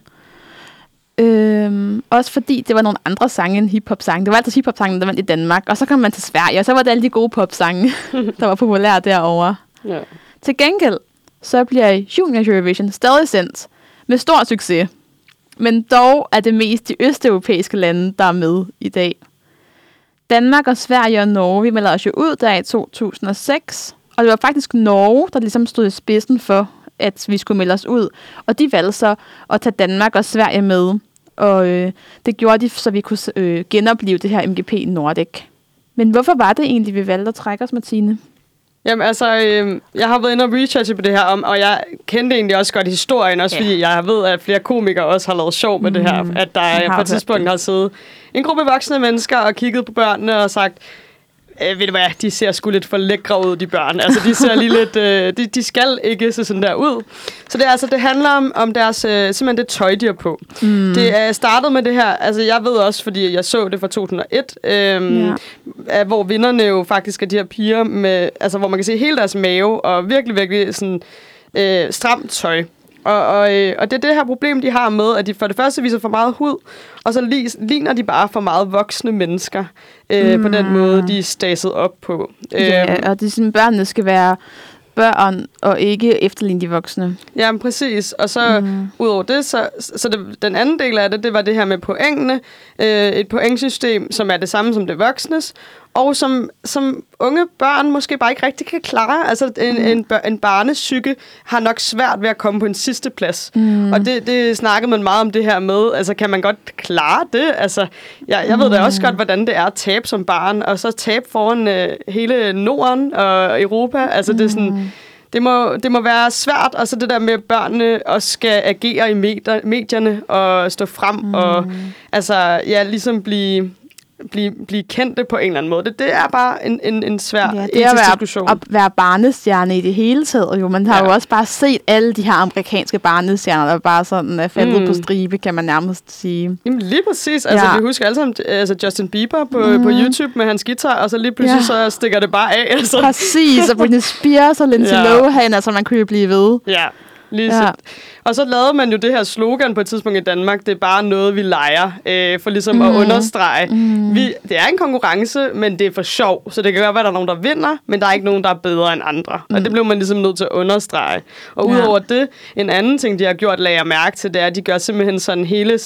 S3: Øhm, også fordi det var nogle andre sange end hiphop-sange. Det var altid hiphop-sange, der vandt i Danmark. Og så kom man til Sverige, og så var det alle de gode pop-sange, der var populære derovre.
S4: Ja.
S3: Til gengæld, så bliver Junior Eurovision stadig sendt med stor succes. Men dog er det mest de østeuropæiske lande, der er med i dag. Danmark og Sverige og Norge, vi melder os jo ud der i 2006. Og det var faktisk Norge, der ligesom stod i spidsen for, at vi skulle melde os ud. Og de valgte så at tage Danmark og Sverige med. Og øh, det gjorde de, så vi kunne øh, genopleve det her MGP Nordic. Men hvorfor var det egentlig, vi valgte at trække os, Martine?
S4: Jamen altså, øh, jeg har været inde og researche på det her, om, og jeg kendte egentlig også godt historien, også ja. fordi jeg ved, at flere komikere også har lavet sjov med mm, det her, at der på et tidspunkt har siddet en gruppe voksne mennesker og kigget på børnene og sagt, øh, ved du hvad, de ser sgu lidt for lækre ud, de børn. Altså, de ser lige lidt, øh, de, de skal ikke se sådan der ud. Så det, altså, det handler om, om deres, øh, simpelthen det tøj, de har på. Mm. Det er startet med det her, altså jeg ved også, fordi jeg så det fra 2001, øh, ja. hvor vinderne jo faktisk er de her piger, med, altså, hvor man kan se hele deres mave, og virkelig, virkelig sådan øh, stramt tøj. Og, og, øh, og det er det her problem, de har med, at de for det første viser for meget hud, og så ligner de bare for meget voksne mennesker øh, mm. på den mm. måde, de er staset op på.
S3: Ja, øhm. og det er sådan, børnene skal være børn og ikke efterligne de voksne.
S4: Ja, præcis. Og så mm. udover det, så, så det, den anden del af det, det var det her med pointene. Øh, et pointsystem, som er det samme som det voksnes, og som, som unge børn måske bare ikke rigtig kan klare. Altså en, mm. en, en barnesyke har nok svært ved at komme på en sidste plads. Mm. Og det, det snakkede man meget om det her med, altså kan man godt klare det? Altså, jeg, jeg ved da også godt, hvordan det er at tabe som barn, og så tabe foran øh, hele Norden og Europa. Altså mm. det er sådan det må, det må være svært, og så det der med, at børnene også skal agere i medierne og stå frem mm. og altså, ja, ligesom blive blive, blive kendte på en eller anden måde. Det, det er bare en, en, en svær ja, det er at være, diskussion.
S3: at være barnestjerne i det hele taget. Jo. Man har ja. jo også bare set alle de her amerikanske barnestjerner, der bare sådan er faldet mm. på stribe, kan man nærmest sige.
S4: Jamen lige præcis. Altså, ja. vi husker alle sammen altså Justin Bieber på, mm. på YouTube med hans guitar, og så lige pludselig ja. så stikker det bare af. Altså.
S3: Præcis, og Britney Spears og Lindsay ja. Lohan, altså man kunne jo blive ved.
S4: Ja, lige ja. så. Og så lavede man jo det her slogan på et tidspunkt i Danmark, det er bare noget, vi leger, øh, for ligesom mm. at understrege. Mm. Vi, det er en konkurrence, men det er for sjov, så det kan godt være, at der er nogen, der vinder, men der er ikke nogen, der er bedre end andre. Mm. Og det blev man ligesom nødt til at understrege. Og ja. udover det, en anden ting, de har gjort, lagde jeg mærke til, det er, at de gør simpelthen sådan hele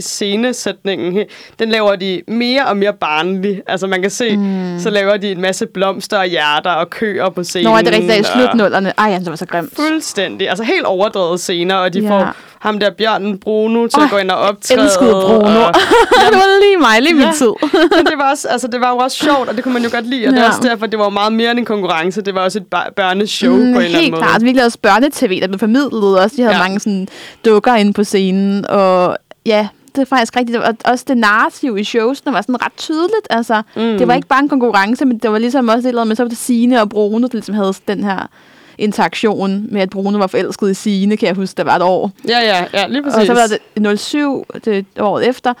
S4: scenesætningen, den laver de mere og mere barnlig. Altså man kan se, mm. så laver de en masse blomster og hjerter og køer på scenen.
S3: Nå, er det rigtigt, i slutnullerne. Ej, det var så grimt.
S4: Fuldstændig. Altså helt overdrevet scener, og de ja. får ham der bjørnen Bruno til oh, at gå ind og optræde.
S3: Elskede Bruno. Og, ja, det var lige mig, lige ja. min tid.
S4: Men det var, også, altså, det var jo også sjovt, og det kunne man jo godt lide. Og ja. det er også derfor, det var meget mere end en konkurrence. Det var også et børneshow mm, på en eller anden måde. Helt
S3: klart. Vi lavede også børnetv, der blev formidlet også. De havde ja. mange sådan, dukker inde på scenen. Og ja, det er faktisk rigtigt. Og også det narrativ i showsene var sådan ret tydeligt. Altså,
S4: Mm.
S3: mm. Det var ikke bare en konkurrence, men det var ligesom også et eller andet med, så var det Signe og Bruno, der ligesom havde den her interaktion med, at Bruno var forelsket i Signe, kan jeg huske, der var et år.
S4: Ja, ja, ja, lige præcis.
S3: Og så var det 07, det året efter,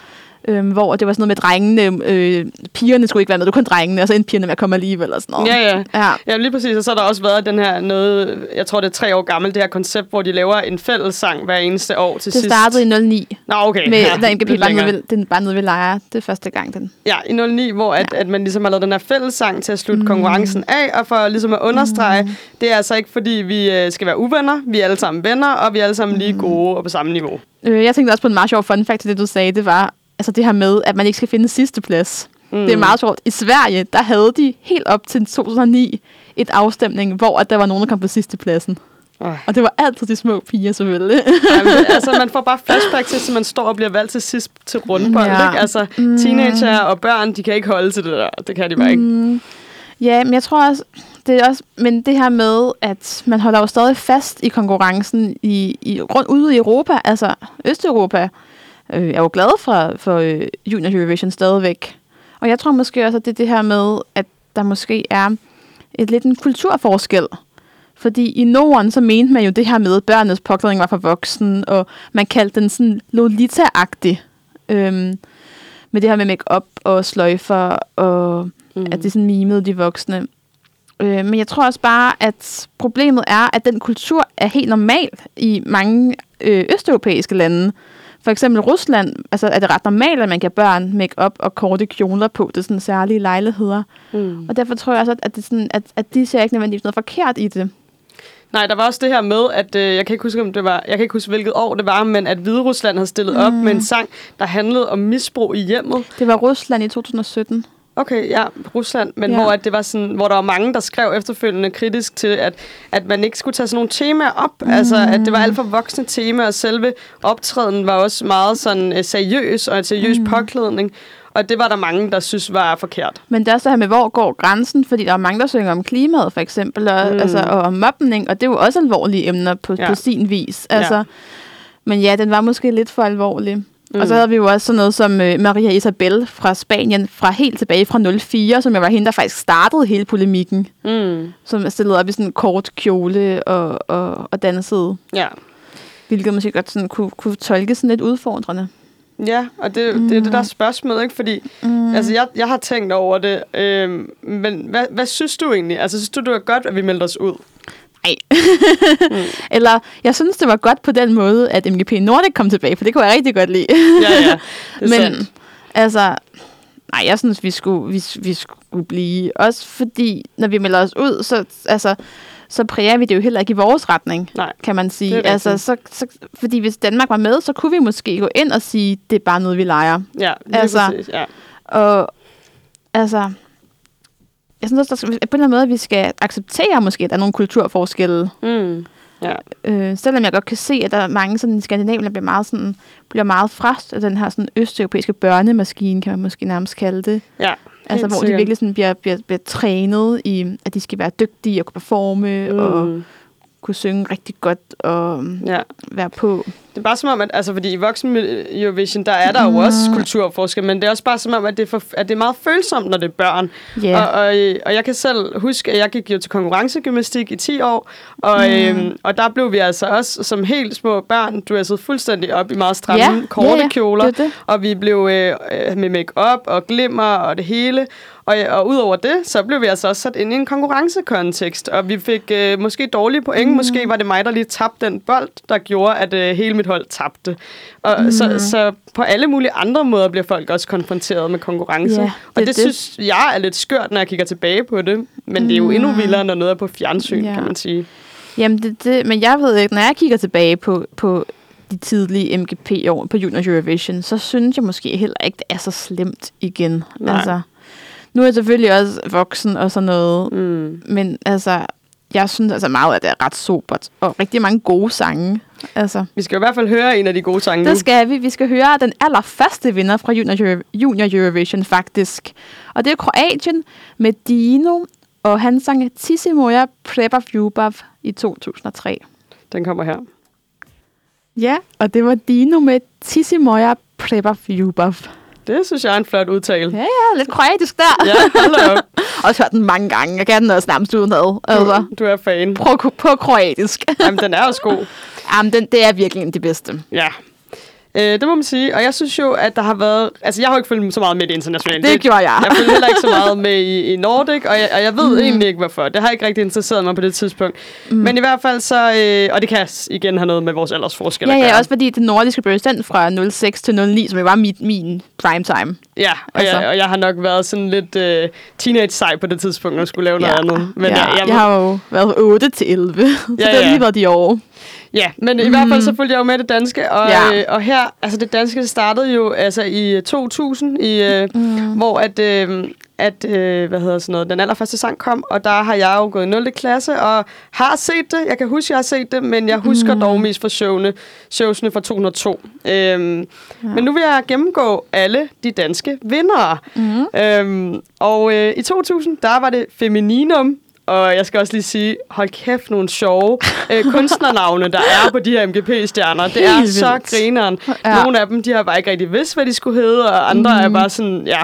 S3: øhm, hvor det var sådan noget med drengene, øh, pigerne skulle ikke være med, det var kun drengene, og så endte pigerne med at komme alligevel og sådan noget.
S4: Ja, ja.
S3: ja.
S4: Ja, lige præcis. Og så har der også været den her noget, jeg tror det er tre år gammelt, det her koncept, hvor de laver en fællessang hver eneste år til
S3: Det
S4: sidst.
S3: startede i 09,
S4: Nå, okay.
S3: med,
S4: ja,
S3: da MGP var nede, ved, den var nede ved Lejre. Det er første gang, den.
S4: Ja, i 09, hvor at, ja. at man ligesom har lavet den her fællessang til at slutte mm. konkurrencen af, og for ligesom at understrege, mm. det er altså ikke fordi, vi øh, skal være uvenner, vi er alle sammen venner, og vi er alle sammen lige gode og på samme niveau.
S3: Øh, jeg tænkte også på en meget sjov fun fact til det, du sagde. Det var altså det her med, at man ikke skal finde sidste plads. Mm. Det er meget sjovt. I Sverige, der havde de helt op til 2009 et afstemning, hvor at der var nogen, der kom på sidste pladsen.
S4: Øj.
S3: Og det var altid de små piger, selvfølgelig.
S4: Ej, men det, altså, man får bare flashback til, at man står og bliver valgt til sidst til rundbold.
S3: Ja.
S4: Ikke? Altså, mm. teenager og børn, de kan ikke holde til det der. Det kan de bare ikke.
S3: Mm, ja, men jeg tror også, det er også, men det her med, at man holder jo stadig fast i konkurrencen i, i, rundt ude i Europa, altså Østeuropa, øh, er jo glad for, for øh, Junior Eurovision stadigvæk. Og jeg tror måske også, at det er det her med, at der måske er et lidt en kulturforskel. Fordi i Norden, så mente man jo det her med, at børnenes påklædning var for voksen, og man kaldte den sådan Lolita-agtig. Øhm, med det her med make-up og sløjfer, og mm. at det sådan mimede de voksne. Øh, men jeg tror også bare, at problemet er, at den kultur er helt normal i mange øh, østeuropæiske lande. For eksempel Rusland, altså er det ret normalt, at man kan børn make-up og korte kjoler på. Det er sådan særlige lejligheder.
S4: Mm.
S3: Og derfor tror jeg også, at, det sådan, at, at de ser ikke nødvendigvis noget forkert i det.
S4: Nej, der var også det her med, at øh, jeg kan ikke huske, om det var, jeg kan ikke huske, hvilket år det var, men at Hvide Rusland havde stillet mm. op med en sang, der handlede om misbrug i hjemmet.
S3: Det var Rusland i 2017.
S4: Okay, ja, Rusland, men
S3: Ja.
S4: ja. hvor, at det var sådan, hvor der var mange, der skrev efterfølgende kritisk til, at, at man ikke skulle tage sådan nogle temaer op. Mm. Altså, at det var alt for voksne temaer, og selve optræden var også meget sådan øh, seriøs, og en seriøs mm. påklædning. Og det var der mange, der synes var forkert.
S3: Men det er også det her med, hvor går grænsen? Fordi der er mange, der synger om klimaet, for eksempel, og,
S4: Mm.
S3: altså, og om mobning, og det er jo også alvorlige emner på,
S4: Ja.
S3: ja. på sin vis.
S4: Ja.
S3: Altså, Men ja, den var måske lidt for alvorlig. Mm. Og så
S4: Mm.
S3: havde vi jo også sådan noget som øh, Maria Isabel fra Spanien, fra helt tilbage fra 04, som jeg var hende, der faktisk startede hele polemikken.
S4: Mm.
S3: Som stillet op i sådan en kort kjole og, og, og dansede.
S4: Ja.
S3: Hvilket måske godt sådan kunne, kunne tolke sådan lidt udfordrende.
S4: Ja, og det, mm. det er det der spørgsmål, ikke? Fordi mm. altså, jeg, jeg har tænkt over det, øhm, men hvad, hvad synes du egentlig? Altså, synes du, det var godt, at vi meldte os ud?
S3: Nej. mm. Eller, jeg synes, det var godt på den måde, at MGP Nordic kom tilbage, for det kunne jeg rigtig godt lide.
S4: Ja, ja, det
S3: Men
S4: sandt.
S3: altså, nej, jeg synes, vi skulle, vi, vi skulle blive. Også fordi, når vi melder os ud, så, altså, så præger vi det jo heller ikke i vores retning,
S4: Nej,
S3: kan man sige. Altså, så, så, fordi hvis Danmark var med, så kunne vi måske gå ind og sige, det er bare noget, vi leger.
S4: Ja,
S3: Altså,
S4: præcis, ja.
S3: Og altså, jeg synes også, der skal, på en eller anden måde, at vi skal acceptere måske, at der er nogle kulturforskelle.
S4: Mm. Ja.
S3: Øh, selvom jeg godt kan se, at der er mange sådan, i Skandinavien, der bliver meget, sådan, bliver meget frast af den her sådan, østeuropæiske børnemaskine, kan man måske nærmest kalde det.
S4: ja
S3: Altså, hvor de
S4: sikkert.
S3: virkelig sådan, bliver, bliver, bliver trænet i, at de skal være dygtige og kunne performe mm. og. Kunne synge rigtig godt og
S4: Ja.
S3: være på.
S4: Det er bare som om, at altså, fordi i voksen Eurovision, der er der jo også
S3: Mm.
S4: kulturforskel, men det er også bare som om, at det er, for, at det er meget følsomt, når det er børn.
S3: Ja.
S4: Og, og, og jeg kan selv huske, at jeg gik jo til konkurrencegymnastik i 10 år, og,
S3: Mm.
S4: øhm, og der blev vi altså også som helt små børn dresset fuldstændig op i meget stramme,
S3: Ja,
S4: korte
S3: ja, ja,
S4: kjoler,
S3: det det.
S4: og vi blev øh, øh, med make-up og glimmer og det hele. Og, og udover det, så blev vi altså også sat ind i en konkurrencekontekst, og vi fik øh, måske dårlige point. Mm. Måske var det mig, der lige tabte den bold, der gjorde, at øh, hele mit hold tabte. Og mm. så, så på alle mulige andre måder bliver folk også konfronteret med konkurrence. Og
S3: det er
S4: det
S3: det.
S4: synes jeg er lidt skørt, når jeg kigger tilbage på det. Men det er jo endnu vildere, når noget er på fjernsyn,
S3: Ja.
S4: kan man sige.
S3: Jamen, det, det, men jeg ved ikke, når jeg kigger tilbage på, på de tidlige MGP-år på Junior Eurovision, så synes jeg måske heller ikke, det er så slemt igen.
S4: Nej.
S3: Altså, nu er jeg selvfølgelig også voksen og sådan noget,
S4: Mm.
S3: men altså, jeg synes altså meget, at det er ret sobert, og rigtig mange gode sange. Altså,
S4: Vi skal i hvert fald høre en af de gode sange nu.
S3: det skal vi. Vi skal høre den allerførste vinder fra Junior, Euro- Junior Eurovision, faktisk. Og det er Kroatien med Dino, og han sang Tisi Moja Preba Ljubav i 2003.
S4: Den kommer her.
S3: Ja, og det var Dino med Tisi Moja Flipper Fjubov.
S4: Det synes jeg er en flot udtale.
S3: Ja, ja, lidt kroatisk der.
S4: Ja, hold da op.
S3: også hørt den mange gange. Jeg kan den også nærmest udenad. Altså,
S4: Du, du er fan.
S3: på, på kroatisk.
S4: Jamen, den er også god.
S3: Jamen, den, det er virkelig en af de bedste.
S4: Ja. Øh, det må man sige. Og jeg synes jo, at der har været... Altså, jeg har ikke fulgt så meget med det internationale.
S3: Det gjorde jeg.
S4: Jeg følger heller ikke så meget med i, i Nordic, og jeg, og jeg ved mm. egentlig ikke, hvorfor. Det har ikke rigtig interesseret mig på det tidspunkt. Mm. Men i hvert fald så... Øh, og det kan igen have noget med vores aldersforskel
S3: Ja,
S4: at
S3: ja, også fordi den nordiske bøs, den fra 06 til 09, som jo var min, min prime time.
S4: Ja, og,
S3: Altså.
S4: jeg, og jeg har nok været sådan lidt øh, teenage-sej på det tidspunkt, og skulle lave noget andet. Men
S3: ja,
S4: jeg, jeg,
S3: jeg har jo været 8 til 11, så
S4: Ja,
S3: det har
S4: ja.
S3: lige været de år.
S4: Ja, men i hvert fald så fulgte jeg jo med det danske, og,
S3: Ja.
S4: øh, og her, altså det danske det startede jo altså i 2000, i, øh, mm. hvor at, øh, at øh, hvad hedder sådan noget, den allerførste sang kom, og der har jeg jo gået i 0. klasse, og har set det, jeg kan huske, jeg har set det, men jeg husker mm. dog mest fra showene, showsene fra 2002. Øhm, ja. Men nu vil jeg gennemgå alle de danske vindere. Mm. Øhm, og øh, i 2000, der var det Femininum, og jeg skal også lige sige, hold kæft nogle sjove øh, kunstnernavne, der er på de her MGP-stjerner. Det er så
S3: vildt.
S4: grineren.
S3: Ja.
S4: Nogle af dem, de har bare ikke rigtig vidst, hvad de skulle hedde, og andre mm. er bare sådan, ja,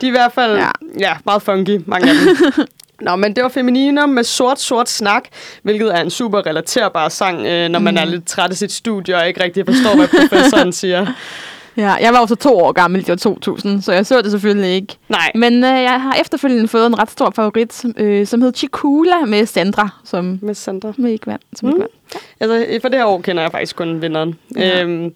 S4: de er i hvert fald
S3: Ja.
S4: ja. Meget funky, mange af dem. Nå, men det var Femininum med Sort Sort Snak, hvilket er en super relaterbar sang, øh, når man er lidt træt af sit studie og ikke rigtig forstår, hvad professoren siger.
S3: Ja, jeg var jo så to år gammel i år 2000, så jeg så det selvfølgelig ikke.
S4: Nej,
S3: Men øh, jeg har efterfølgende fået en ret stor favorit, øh, som hed Chikula med Sandra, som
S4: med Sandra.
S3: med ikke vandt. Som
S4: Mm.
S3: ikke vandt.
S4: Altså, for det her år kender jeg faktisk kun vinderen.
S3: Ja.
S4: Ja. Øhm,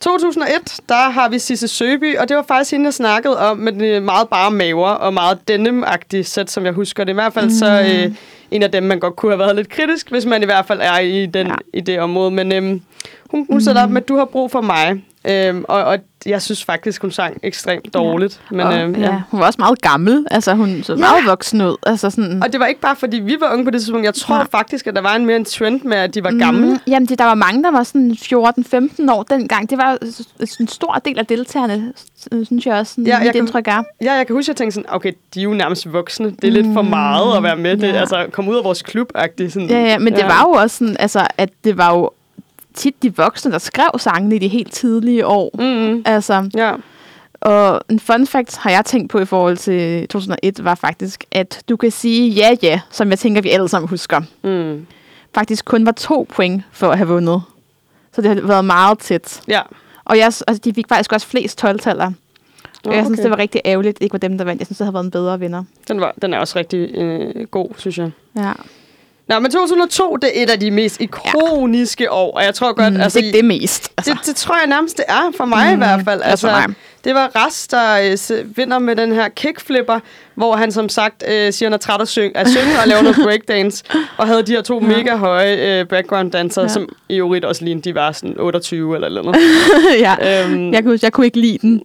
S4: 2001, der har vi Sisse Søby, og det var faktisk hende, jeg snakkede om med de meget bare maver og meget denim-agtige sæt, som jeg husker det. I hvert fald mm. så øh, en af dem, man godt kunne have været lidt kritisk, hvis man i hvert fald er i, den,
S3: Ja.
S4: ja. i det område. Men øhm, hun, hun sætter op med, at du har brug for mig. Øhm, og, og jeg synes faktisk, hun sang ekstremt dårligt. Men,
S3: og,
S4: øhm,
S3: ja. Hun var også meget gammel, altså hun så meget voksen ud. Altså sådan,
S4: Og det var ikke bare, fordi vi var unge på det tidspunkt. Jeg tror
S3: Nej.
S4: faktisk, at der var en mere en trend med, at de var gamle.
S3: Mm, jamen, det, der var mange, der var sådan 14-15 år dengang. Det var en stor del af deltagerne, synes jeg også. Sådan,
S4: Ja,
S3: ja,
S4: jeg
S3: mit
S4: kan-
S3: indtryk er.
S4: Ja, jeg kan huske, at jeg tænkte sådan, okay, de er jo nærmest voksne. Det er lidt for meget at være med. Det,
S3: Mm, ja.
S4: Altså, komme ud af vores klub -agtigt, sådan.
S3: Ja, ja, men det var jo også sådan, altså, at det var jo tit de voksne, der skrev sangene i de helt tidlige år.
S4: Mm-hmm.
S3: Altså,
S4: Ja.
S3: og en fun fact har jeg tænkt på i forhold til 2001, var faktisk, at du kan sige ja, ja, som jeg tænker, vi alle sammen husker.
S4: Mm.
S3: Faktisk kun var to point for at have vundet. Så det har været meget tæt.
S4: Ja.
S3: Og jeg, altså, de fik faktisk også flest 12-taller. Og
S4: Nå,
S3: jeg synes, det var rigtig ærgerligt, ikke var dem, der vandt. Jeg synes, det havde været en bedre vinder.
S4: Den, var, den er også rigtig øh, god, synes jeg.
S3: Ja.
S4: Nå, men 2002, det er et af de mest ikoniske ja. år, og jeg tror godt,
S3: Mm,
S4: altså...
S3: det er det mest. Altså.
S4: Det, det tror jeg nærmest, det er for mig mm, i hvert fald.
S3: også for mig.
S4: Det var Rast, der øh, vinder med den her kickflipper, hvor han som sagt øh, siger, han er træt af at synge, at synge og lave noget breakdance, og havde de her to mega høje øh, background dansere,
S3: Ja.
S4: ja. som i øvrigt også lignede, de var sådan 28 eller eller noget.
S3: ja.
S4: øhm,
S3: Jeg kunne, jeg kunne ikke lide den,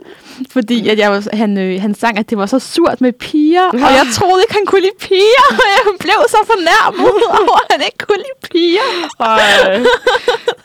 S3: fordi at jeg var, han, øh, han sang, at det var så surt med piger, og jeg troede ikke, han kunne lide piger, og jeg blev så fornærmet over, at han ikke kunne lide piger.
S4: Ej,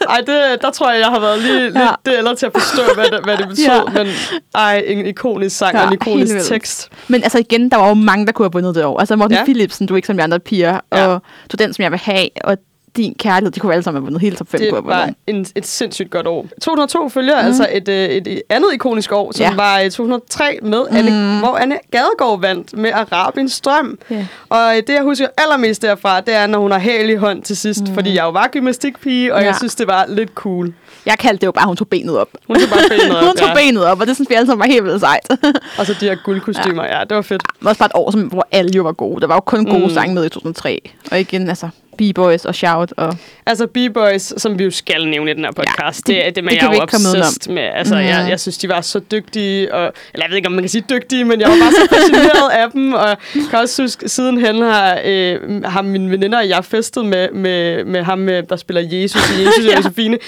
S4: ej det, der tror jeg, jeg har været lige lidt
S3: Ja.
S4: det eller til at forstå, hvad det, hvad det betød.
S3: Ja.
S4: Ja. Men ej, en ikonisk sang
S3: Ja,
S4: og en ikonisk
S3: helt
S4: tekst.
S3: Men altså igen, der var jo mange, der kunne have vundet det år. Altså Morten ja.
S4: Ja.
S3: Philipsen, du er ikke som de andre piger,
S4: Ja.
S3: og du er den, som jeg vil have, og din kærlighed, de kunne alle sammen have vundet hele top 5
S4: Det
S3: have
S4: var en, et sindssygt godt år. 2002 følger mm. altså et, øh, et andet ikonisk år, som
S3: Ja.
S4: var i 2003, med Anne,
S3: Mm.
S4: hvor Anne Gadegaard vandt med Arabiens Strøm.
S3: Ja.
S4: Og øh, det, jeg husker allermest derfra, det er, når hun har hæl i hånd til sidst. Mm. Fordi jeg jo var gymnastikpige, og
S3: Ja.
S4: jeg synes, det var lidt cool.
S3: Jeg kaldte det jo bare, at hun tog benet op.
S4: Hun tog bare benet op,
S3: hun tog
S4: ja.
S3: benet op, og det synes vi alle sammen var helt vildt sejt.
S4: Og så de her guldkostymer, ja. ja, det var fedt.
S3: Det var også bare et år, som, hvor alle jo var gode. Der var jo kun gode. Mm. sange med i 2003. Og igen, altså, B-Boys og Shout. Og,
S4: Altså B-Boys, som vi jo skal nævne i den her podcast,
S3: Ja,
S4: ja,
S3: det-
S4: det, det, det,
S3: det
S4: jeg er jo obsessed med. Altså,
S3: Mhm.
S4: jeg, jeg synes, de var så dygtige. Og, eller jeg ved ikke, om man kan sige dygtige, men jeg var bare så fascineret af dem. Og jeg kan også huske, sidenhen har, øh, har mine veninder og jeg festet med, med, med ham, med, der spiller Jesus i Jesus og Josefine.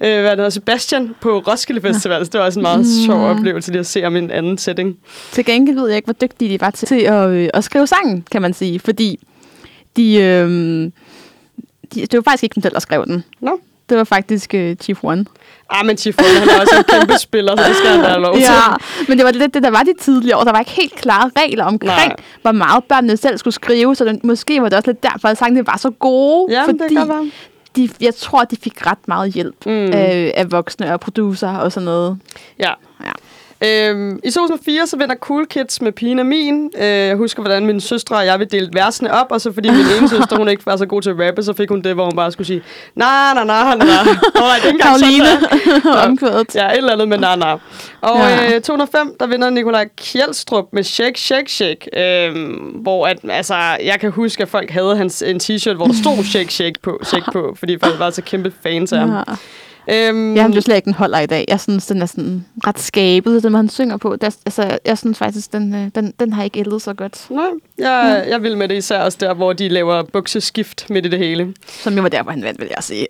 S4: Øh, hvad hedder, Sebastian på Roskilde Festival. Så det var også en meget sjov oplevelse lige at se om en anden setting.
S3: til gengæld ved jeg ikke, hvor dygtige de var til, til at, øh, at skrive sangen, kan man sige. Fordi de, øh, de, det var faktisk ikke dem selv, der skrev den.
S4: Nå.
S3: Det var faktisk øh, Chief One.
S4: Ah, men Chifon, han er også en kæmpe spiller, så det skal han have lov til.
S3: Ja, men det var lidt det, der var de tidligere år. Der var ikke helt klare regler omkring,
S4: Nej.
S3: Hvor meget børnene selv skulle skrive, så det, måske var det også lidt derfor, at sangene var så gode.
S4: Ja,
S3: fordi
S4: det
S3: de, jeg tror, de fik ret meget hjælp
S4: mm.
S3: øh, af voksne og producer og sådan noget.
S4: Ja. Øhm, I 2004 så vinder Cool Kids med Pigen og Min. Øh, jeg husker, hvordan mine søstre og jeg ville dele versene op, og så fordi min ene søster, hun ikke var så god til at rappe, så fik hun det, hvor hun bare skulle sige, nej, det er ikke engang
S3: Karoline, omkvædet.
S4: Ja, et eller andet med na na. Og
S3: Ja.
S4: øh, 205, der vinder Nikolaj Kjeldstrup med Shake, Shake, Shake. Øhm, hvor at, altså, jeg kan huske, at folk havde hans, en t-shirt, hvor der stod Shake, Shake på, shake på fordi folk var så kæmpe fans af ham.
S3: Ja.
S4: Øhm,
S3: Jeg synes slet ikke, den holder i dag. Jeg synes, den er sådan ret skabet, den han synger på. Der, altså, jeg synes faktisk, den, øh, den, den har ikke ældet så godt.
S4: Nej, jeg, jeg vil med det især også der, hvor de laver bukseskift midt i det hele.
S3: Som jo var der, hvor han vandt, vil jeg sige.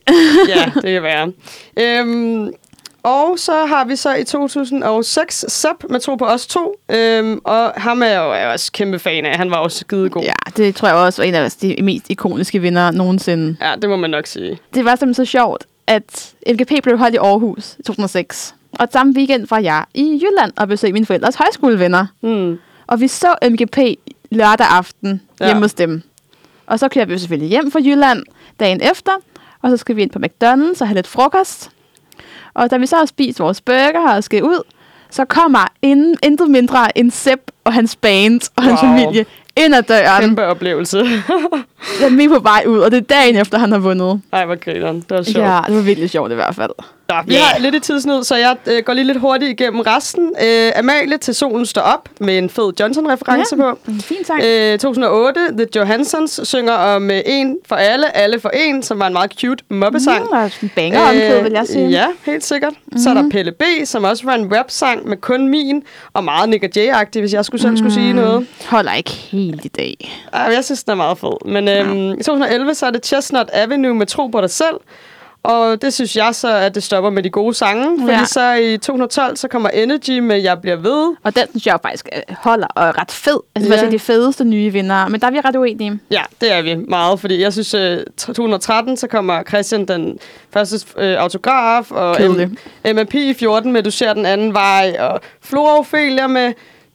S4: Ja, det kan være. Øhm, og så har vi så i 2006 Sepp med Tro på os to. Øhm, og ham er jeg jo er jeg også kæmpe fan af. Han var også skidegod.
S3: ja, det tror jeg også var en af de mest ikoniske vinder nogensinde.
S4: ja, det må man nok sige.
S3: Det var simpelthen så sjovt, at MGP blev holdt i Aarhus i 2006. Og samme weekend var jeg i Jylland og besøgte mine forældres højskolevenner.
S4: Hmm.
S3: Og vi så MGP lørdag aften
S4: Ja.
S3: hjemme hos dem. Og så kørte vi jo selvfølgelig hjem fra Jylland dagen efter. Og så skal vi ind på McDonald's og have lidt frokost. Og da vi så har spist vores burger og skal ud, så kommer inden, intet mindre end Sepp og hans band og hans
S4: Wow.
S3: familie ind ad døren.
S4: Kæmpe oplevelse.
S3: Jeg er med på vej ud, og det er dagen efter, han har vundet.
S4: Ej, hvor grineren. Det var sjovt.
S3: Ja, det var virkelig sjovt i hvert fald.
S4: Nå, vi har lidt i tidsnød, så jeg øh, går lige lidt hurtigt igennem resten. Øh, Amalie til solen står op med en fed Johnson-reference
S3: Ja.
S4: på.
S3: En fin sang.
S4: Øh, 2008, The Johansons synger om øh, en for alle, alle for en, som var en meget cute mobbesang.
S3: Mm, og en banger omkvæd, vil jeg sige.
S4: Ja, helt sikkert. Mm-hmm. Så er der Pelle B., som også var en rap-sang med kun min, og meget Nick og Jay-agtig, hvis jeg skulle selv skulle sige noget.
S3: Holder ikke helt i dag.
S4: Ej, jeg synes, den er meget fed. Men øhm, i 2011, så er det Chestnut Avenue med Tro på dig selv. Og det synes jeg så, at det stopper med de gode sange. Fordi
S3: Ja.
S4: så i 2012, så kommer Energy med Jeg bliver ved.
S3: Og den synes jeg faktisk øh, holder og er ret fed. Altså,
S4: Ja.
S3: det er de fedeste nye vinder. Men der er vi ret uenige.
S4: Ja, det er vi meget, fordi jeg synes, øh, 2013, så kommer Christian den første øh, autograf, og. M- MMP i 14 med Du ser den anden vej, og Flora Ophelia med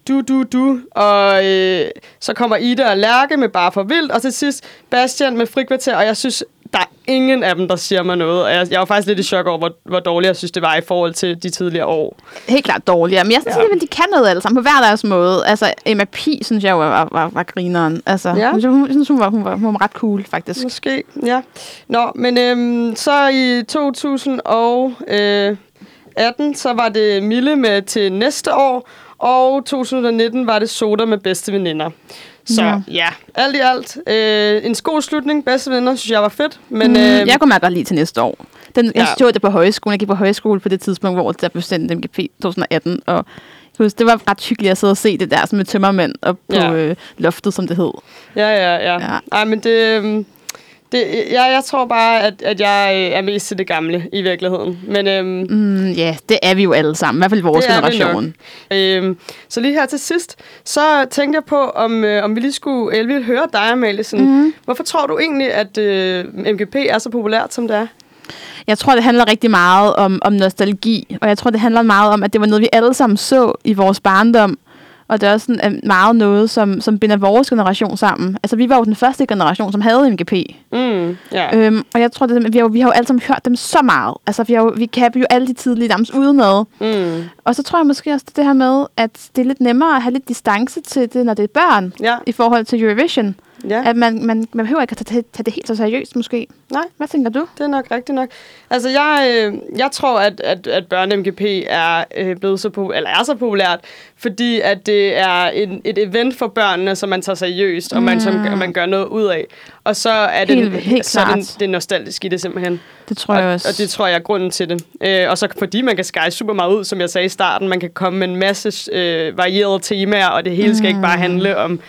S4: Du, du, du, og øh, så kommer Ida og Lærke med Bare for Vildt, og til sidst Bastian med Frikvarter, og jeg synes, der er ingen af dem, der siger mig noget, og jeg, jeg var faktisk lidt i chok over, hvor, hvor dårligt jeg synes, det var i forhold til de tidligere år.
S3: Helt klart dårligere. Men jeg synes,
S4: Ja.
S3: at de kan noget alle sammen på hver deres måde. Altså, Emma P. synes jeg jo var, var, var grineren. Altså,
S4: Ja.
S3: ja. jeg synes, hun var, hun, var, hun var ret cool, faktisk.
S4: Måske, ja. Nå, men øhm, så i 2018, så var det Mille med til næste år, og 2019 var det Soda med bedste veninder. Så ja,
S3: Ja.
S4: ja alt i alt. Øh, en god slutning. Bedste veninder, synes jeg var fedt. Men
S3: Men,
S4: øh,
S3: mm, jeg kunne meget godt lide til næste år. Den,
S4: Ja.
S3: jeg så det på højskolen. Jeg gik på højskole på det tidspunkt, hvor der blev sendt MGP 2018. Og jeg husker, det var ret hyggeligt at sidde og se det der som med tømmermænd op på
S4: Ja.
S3: øh, loftet, som det hed.
S4: Ja, ja, ja.
S3: Ja.
S4: ja. Ej, men det... det ja, jeg tror bare, at, at jeg øh, er mest til det gamle i virkeligheden. Men øhm,
S3: Mm, ja, det er vi jo alle sammen. I hvert fald vores
S4: er
S3: generation.
S4: Øhm, så lige her til sidst, så tænkte jeg på, om, øh, om vi lige skulle Elvie, høre dig, Amalie. Sådan, mm. Hvorfor tror du egentlig, at øh, MGP er så populært, som det er?
S3: Jeg tror, det handler rigtig meget om, om nostalgi, og jeg tror, det handler meget om, at det var noget, vi alle sammen så i vores barndom, og det er også sådan, meget noget, som, som binder vores generation sammen. Altså, vi var jo den første generation, som havde MGP.
S4: Mm, ja.
S3: Øhm, og jeg tror, det, vi, har, jo- vi har jo alle sammen hørt dem så meget. Altså, vi, har jo, vi kan jo alle de tidlige nærmest udenad.
S4: Mm,
S3: Og så tror jeg måske også det her med, at det er lidt nemmere at have lidt distance til det, når det er børn,
S4: ja,
S3: i forhold til Eurovision.
S4: Ja.
S3: At man, man, man behøver ikke at tage, tage det helt så seriøst, måske.
S4: Nej.
S3: Hvad tænker du?
S4: Det er nok rigtigt nok. Altså, jeg, øh, jeg tror, at, at, at børne-MGP er øh, blevet så, po- eller er så populært, fordi at det er en, et event for børnene, som man tager seriøst, og man, som,
S3: Mm.
S4: man gør noget ud af. Og så er det,
S3: Helt- helt
S4: så er det, det nostalgisk i det simpelthen.
S3: Det tror jeg
S4: og,
S3: også.
S4: og det tror jeg er grunden til det. Øh, og så fordi man kan skære super meget ud, som jeg sagde i starten. Man kan komme med en masse øh, varierede temaer, og det hele skal ikke bare handle om,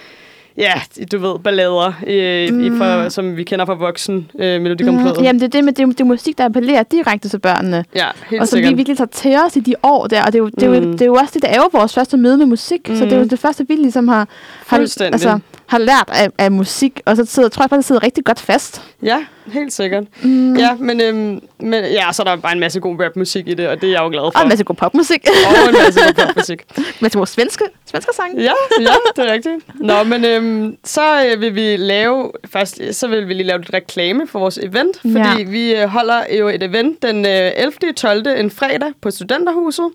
S4: ja, du ved, ballader, øh, mm. for, som vi kender fra voksen øh, melodikomplået.
S3: Mm, jamen, det er det med, det, det er musik, der appellerer direkte til børnene.
S4: Ja, helt
S3: og som vi
S4: sikkert.
S3: virkelig tager til os i de år der. Og det er jo, det er jo,
S4: Mm.
S3: det er jo også det, der er jo vores første møde med musik. Mm. Så det er jo det første, vi ligesom har, har, altså, har lært af, af musik. Og så sidder, tror jeg bare, det sidder rigtig godt fast.
S4: Ja, helt sikkert. Mm. Ja, men, øhm, men ja, så er der bare en masse god rapmusik i det, og det er jeg jo glad for.
S3: Og en masse god popmusik.
S4: Og en masse god popmusik.
S3: en masse god svenske, svenske sang.
S4: Ja, ja, det er rigtigt. Nå, men øhm, så øh, vil vi lave, først så vil vi lige lave lidt reklame for vores event, fordi
S3: Ja.
S4: vi øh, holder jo et event den øh, 11. 12. en fredag på Studenterhuset.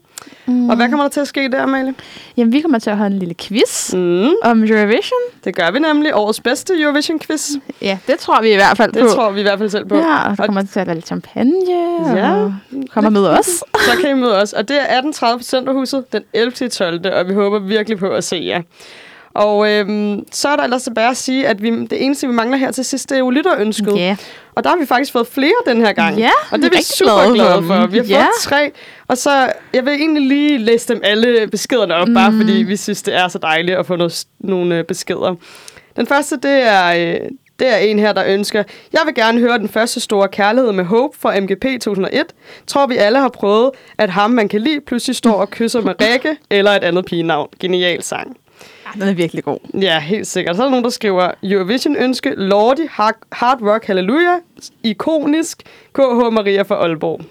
S4: Mm. Og hvad kommer der til at ske der, Amalie?
S3: Jamen, vi kommer til at have en lille quiz
S4: Mm,
S3: om Eurovision.
S4: det gør vi nemlig. Årets bedste Eurovision-quiz.
S3: Ja, det tror vi i hvert fald
S4: Det
S3: på.
S4: tror vi i hvert fald selv på.
S3: Ja, og
S4: Og
S3: kommer til at være lidt champagne.
S4: Ja.
S3: Og kommer med os.
S4: så kan I møde os. Og det er 18.30% på Centerhuset den 11. 12. Og vi håber virkelig på at se jer. Og øhm, så er der ellers tilbage at sige, at vi, det eneste, vi mangler her til sidst, det er jo lytterønsket.
S3: Ja.
S4: Og der har vi faktisk fået flere den her gang.
S3: Ja,
S4: og
S3: vi
S4: det er vi super
S3: glade for.
S4: Vi har
S3: Ja.
S4: fået tre. Og så, jeg vil egentlig lige læse dem alle beskederne op, mm. bare fordi vi synes, det er så dejligt at få noget, nogle øh, beskeder. Den første, det er, øh, det er en her, der ønsker, jeg vil gerne høre den første store kærlighed med Hope fra MGP 2001. Tror vi alle har prøvet, at ham, man kan lide, pludselig står og kysser med Rikke eller et andet pigenavn. Genial sang.
S3: Ja, den er virkelig god.
S4: Ja, helt sikkert. Så er der nogen, der skriver Eurovision-ønske, Lordi, hard, hard Rock Hallelujah, ikonisk, KH Maria fra Aalborg.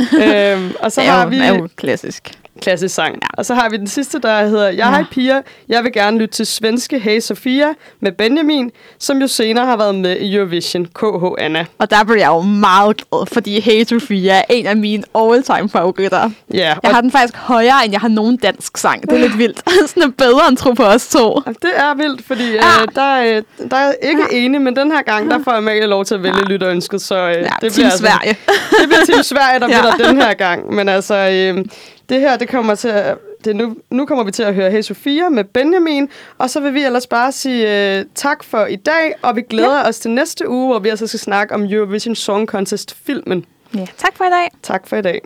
S4: øhm, og så har vi
S3: er jo klassisk.
S4: Klassisk sang. Ja. Og så har vi den sidste, der hedder Jeg
S3: Ja.
S4: hej piger, jeg vil gerne lytte til svenske Hey Sofia med Benjamin, som jo senere har været med i Eurovision, KH Anna.
S3: Og der blev jeg jo meget glad, fordi Hey Sofia er en af mine all-time favoritter.
S4: Ja,
S3: Jeg har den faktisk højere, end jeg har nogen dansk sang. Det er lidt vildt. Sådan er bedre end tro på os to.
S4: det er vildt, fordi øh,
S3: Ja.
S4: der, øh, der er ikke enig, men den her gang, der får Amalie lov til at vælge lytterønsket, så øh,
S3: Ja,
S4: det
S3: Team
S4: altså-
S3: Sverige.
S4: det bliver Team Sverige, der
S3: Ja.
S4: vinder den her gang. Men altså, øh, det her, det kommer til at, det nu, nu kommer vi til at høre Hey Sofia med Benjamin, og så vil vi ellers bare sige øh, tak for i dag, og vi glæder ja. os til næste uge, hvor vi altså skal snakke om Eurovision Song Contest-filmen.
S3: Ja, tak for i dag.
S4: Tak for i dag.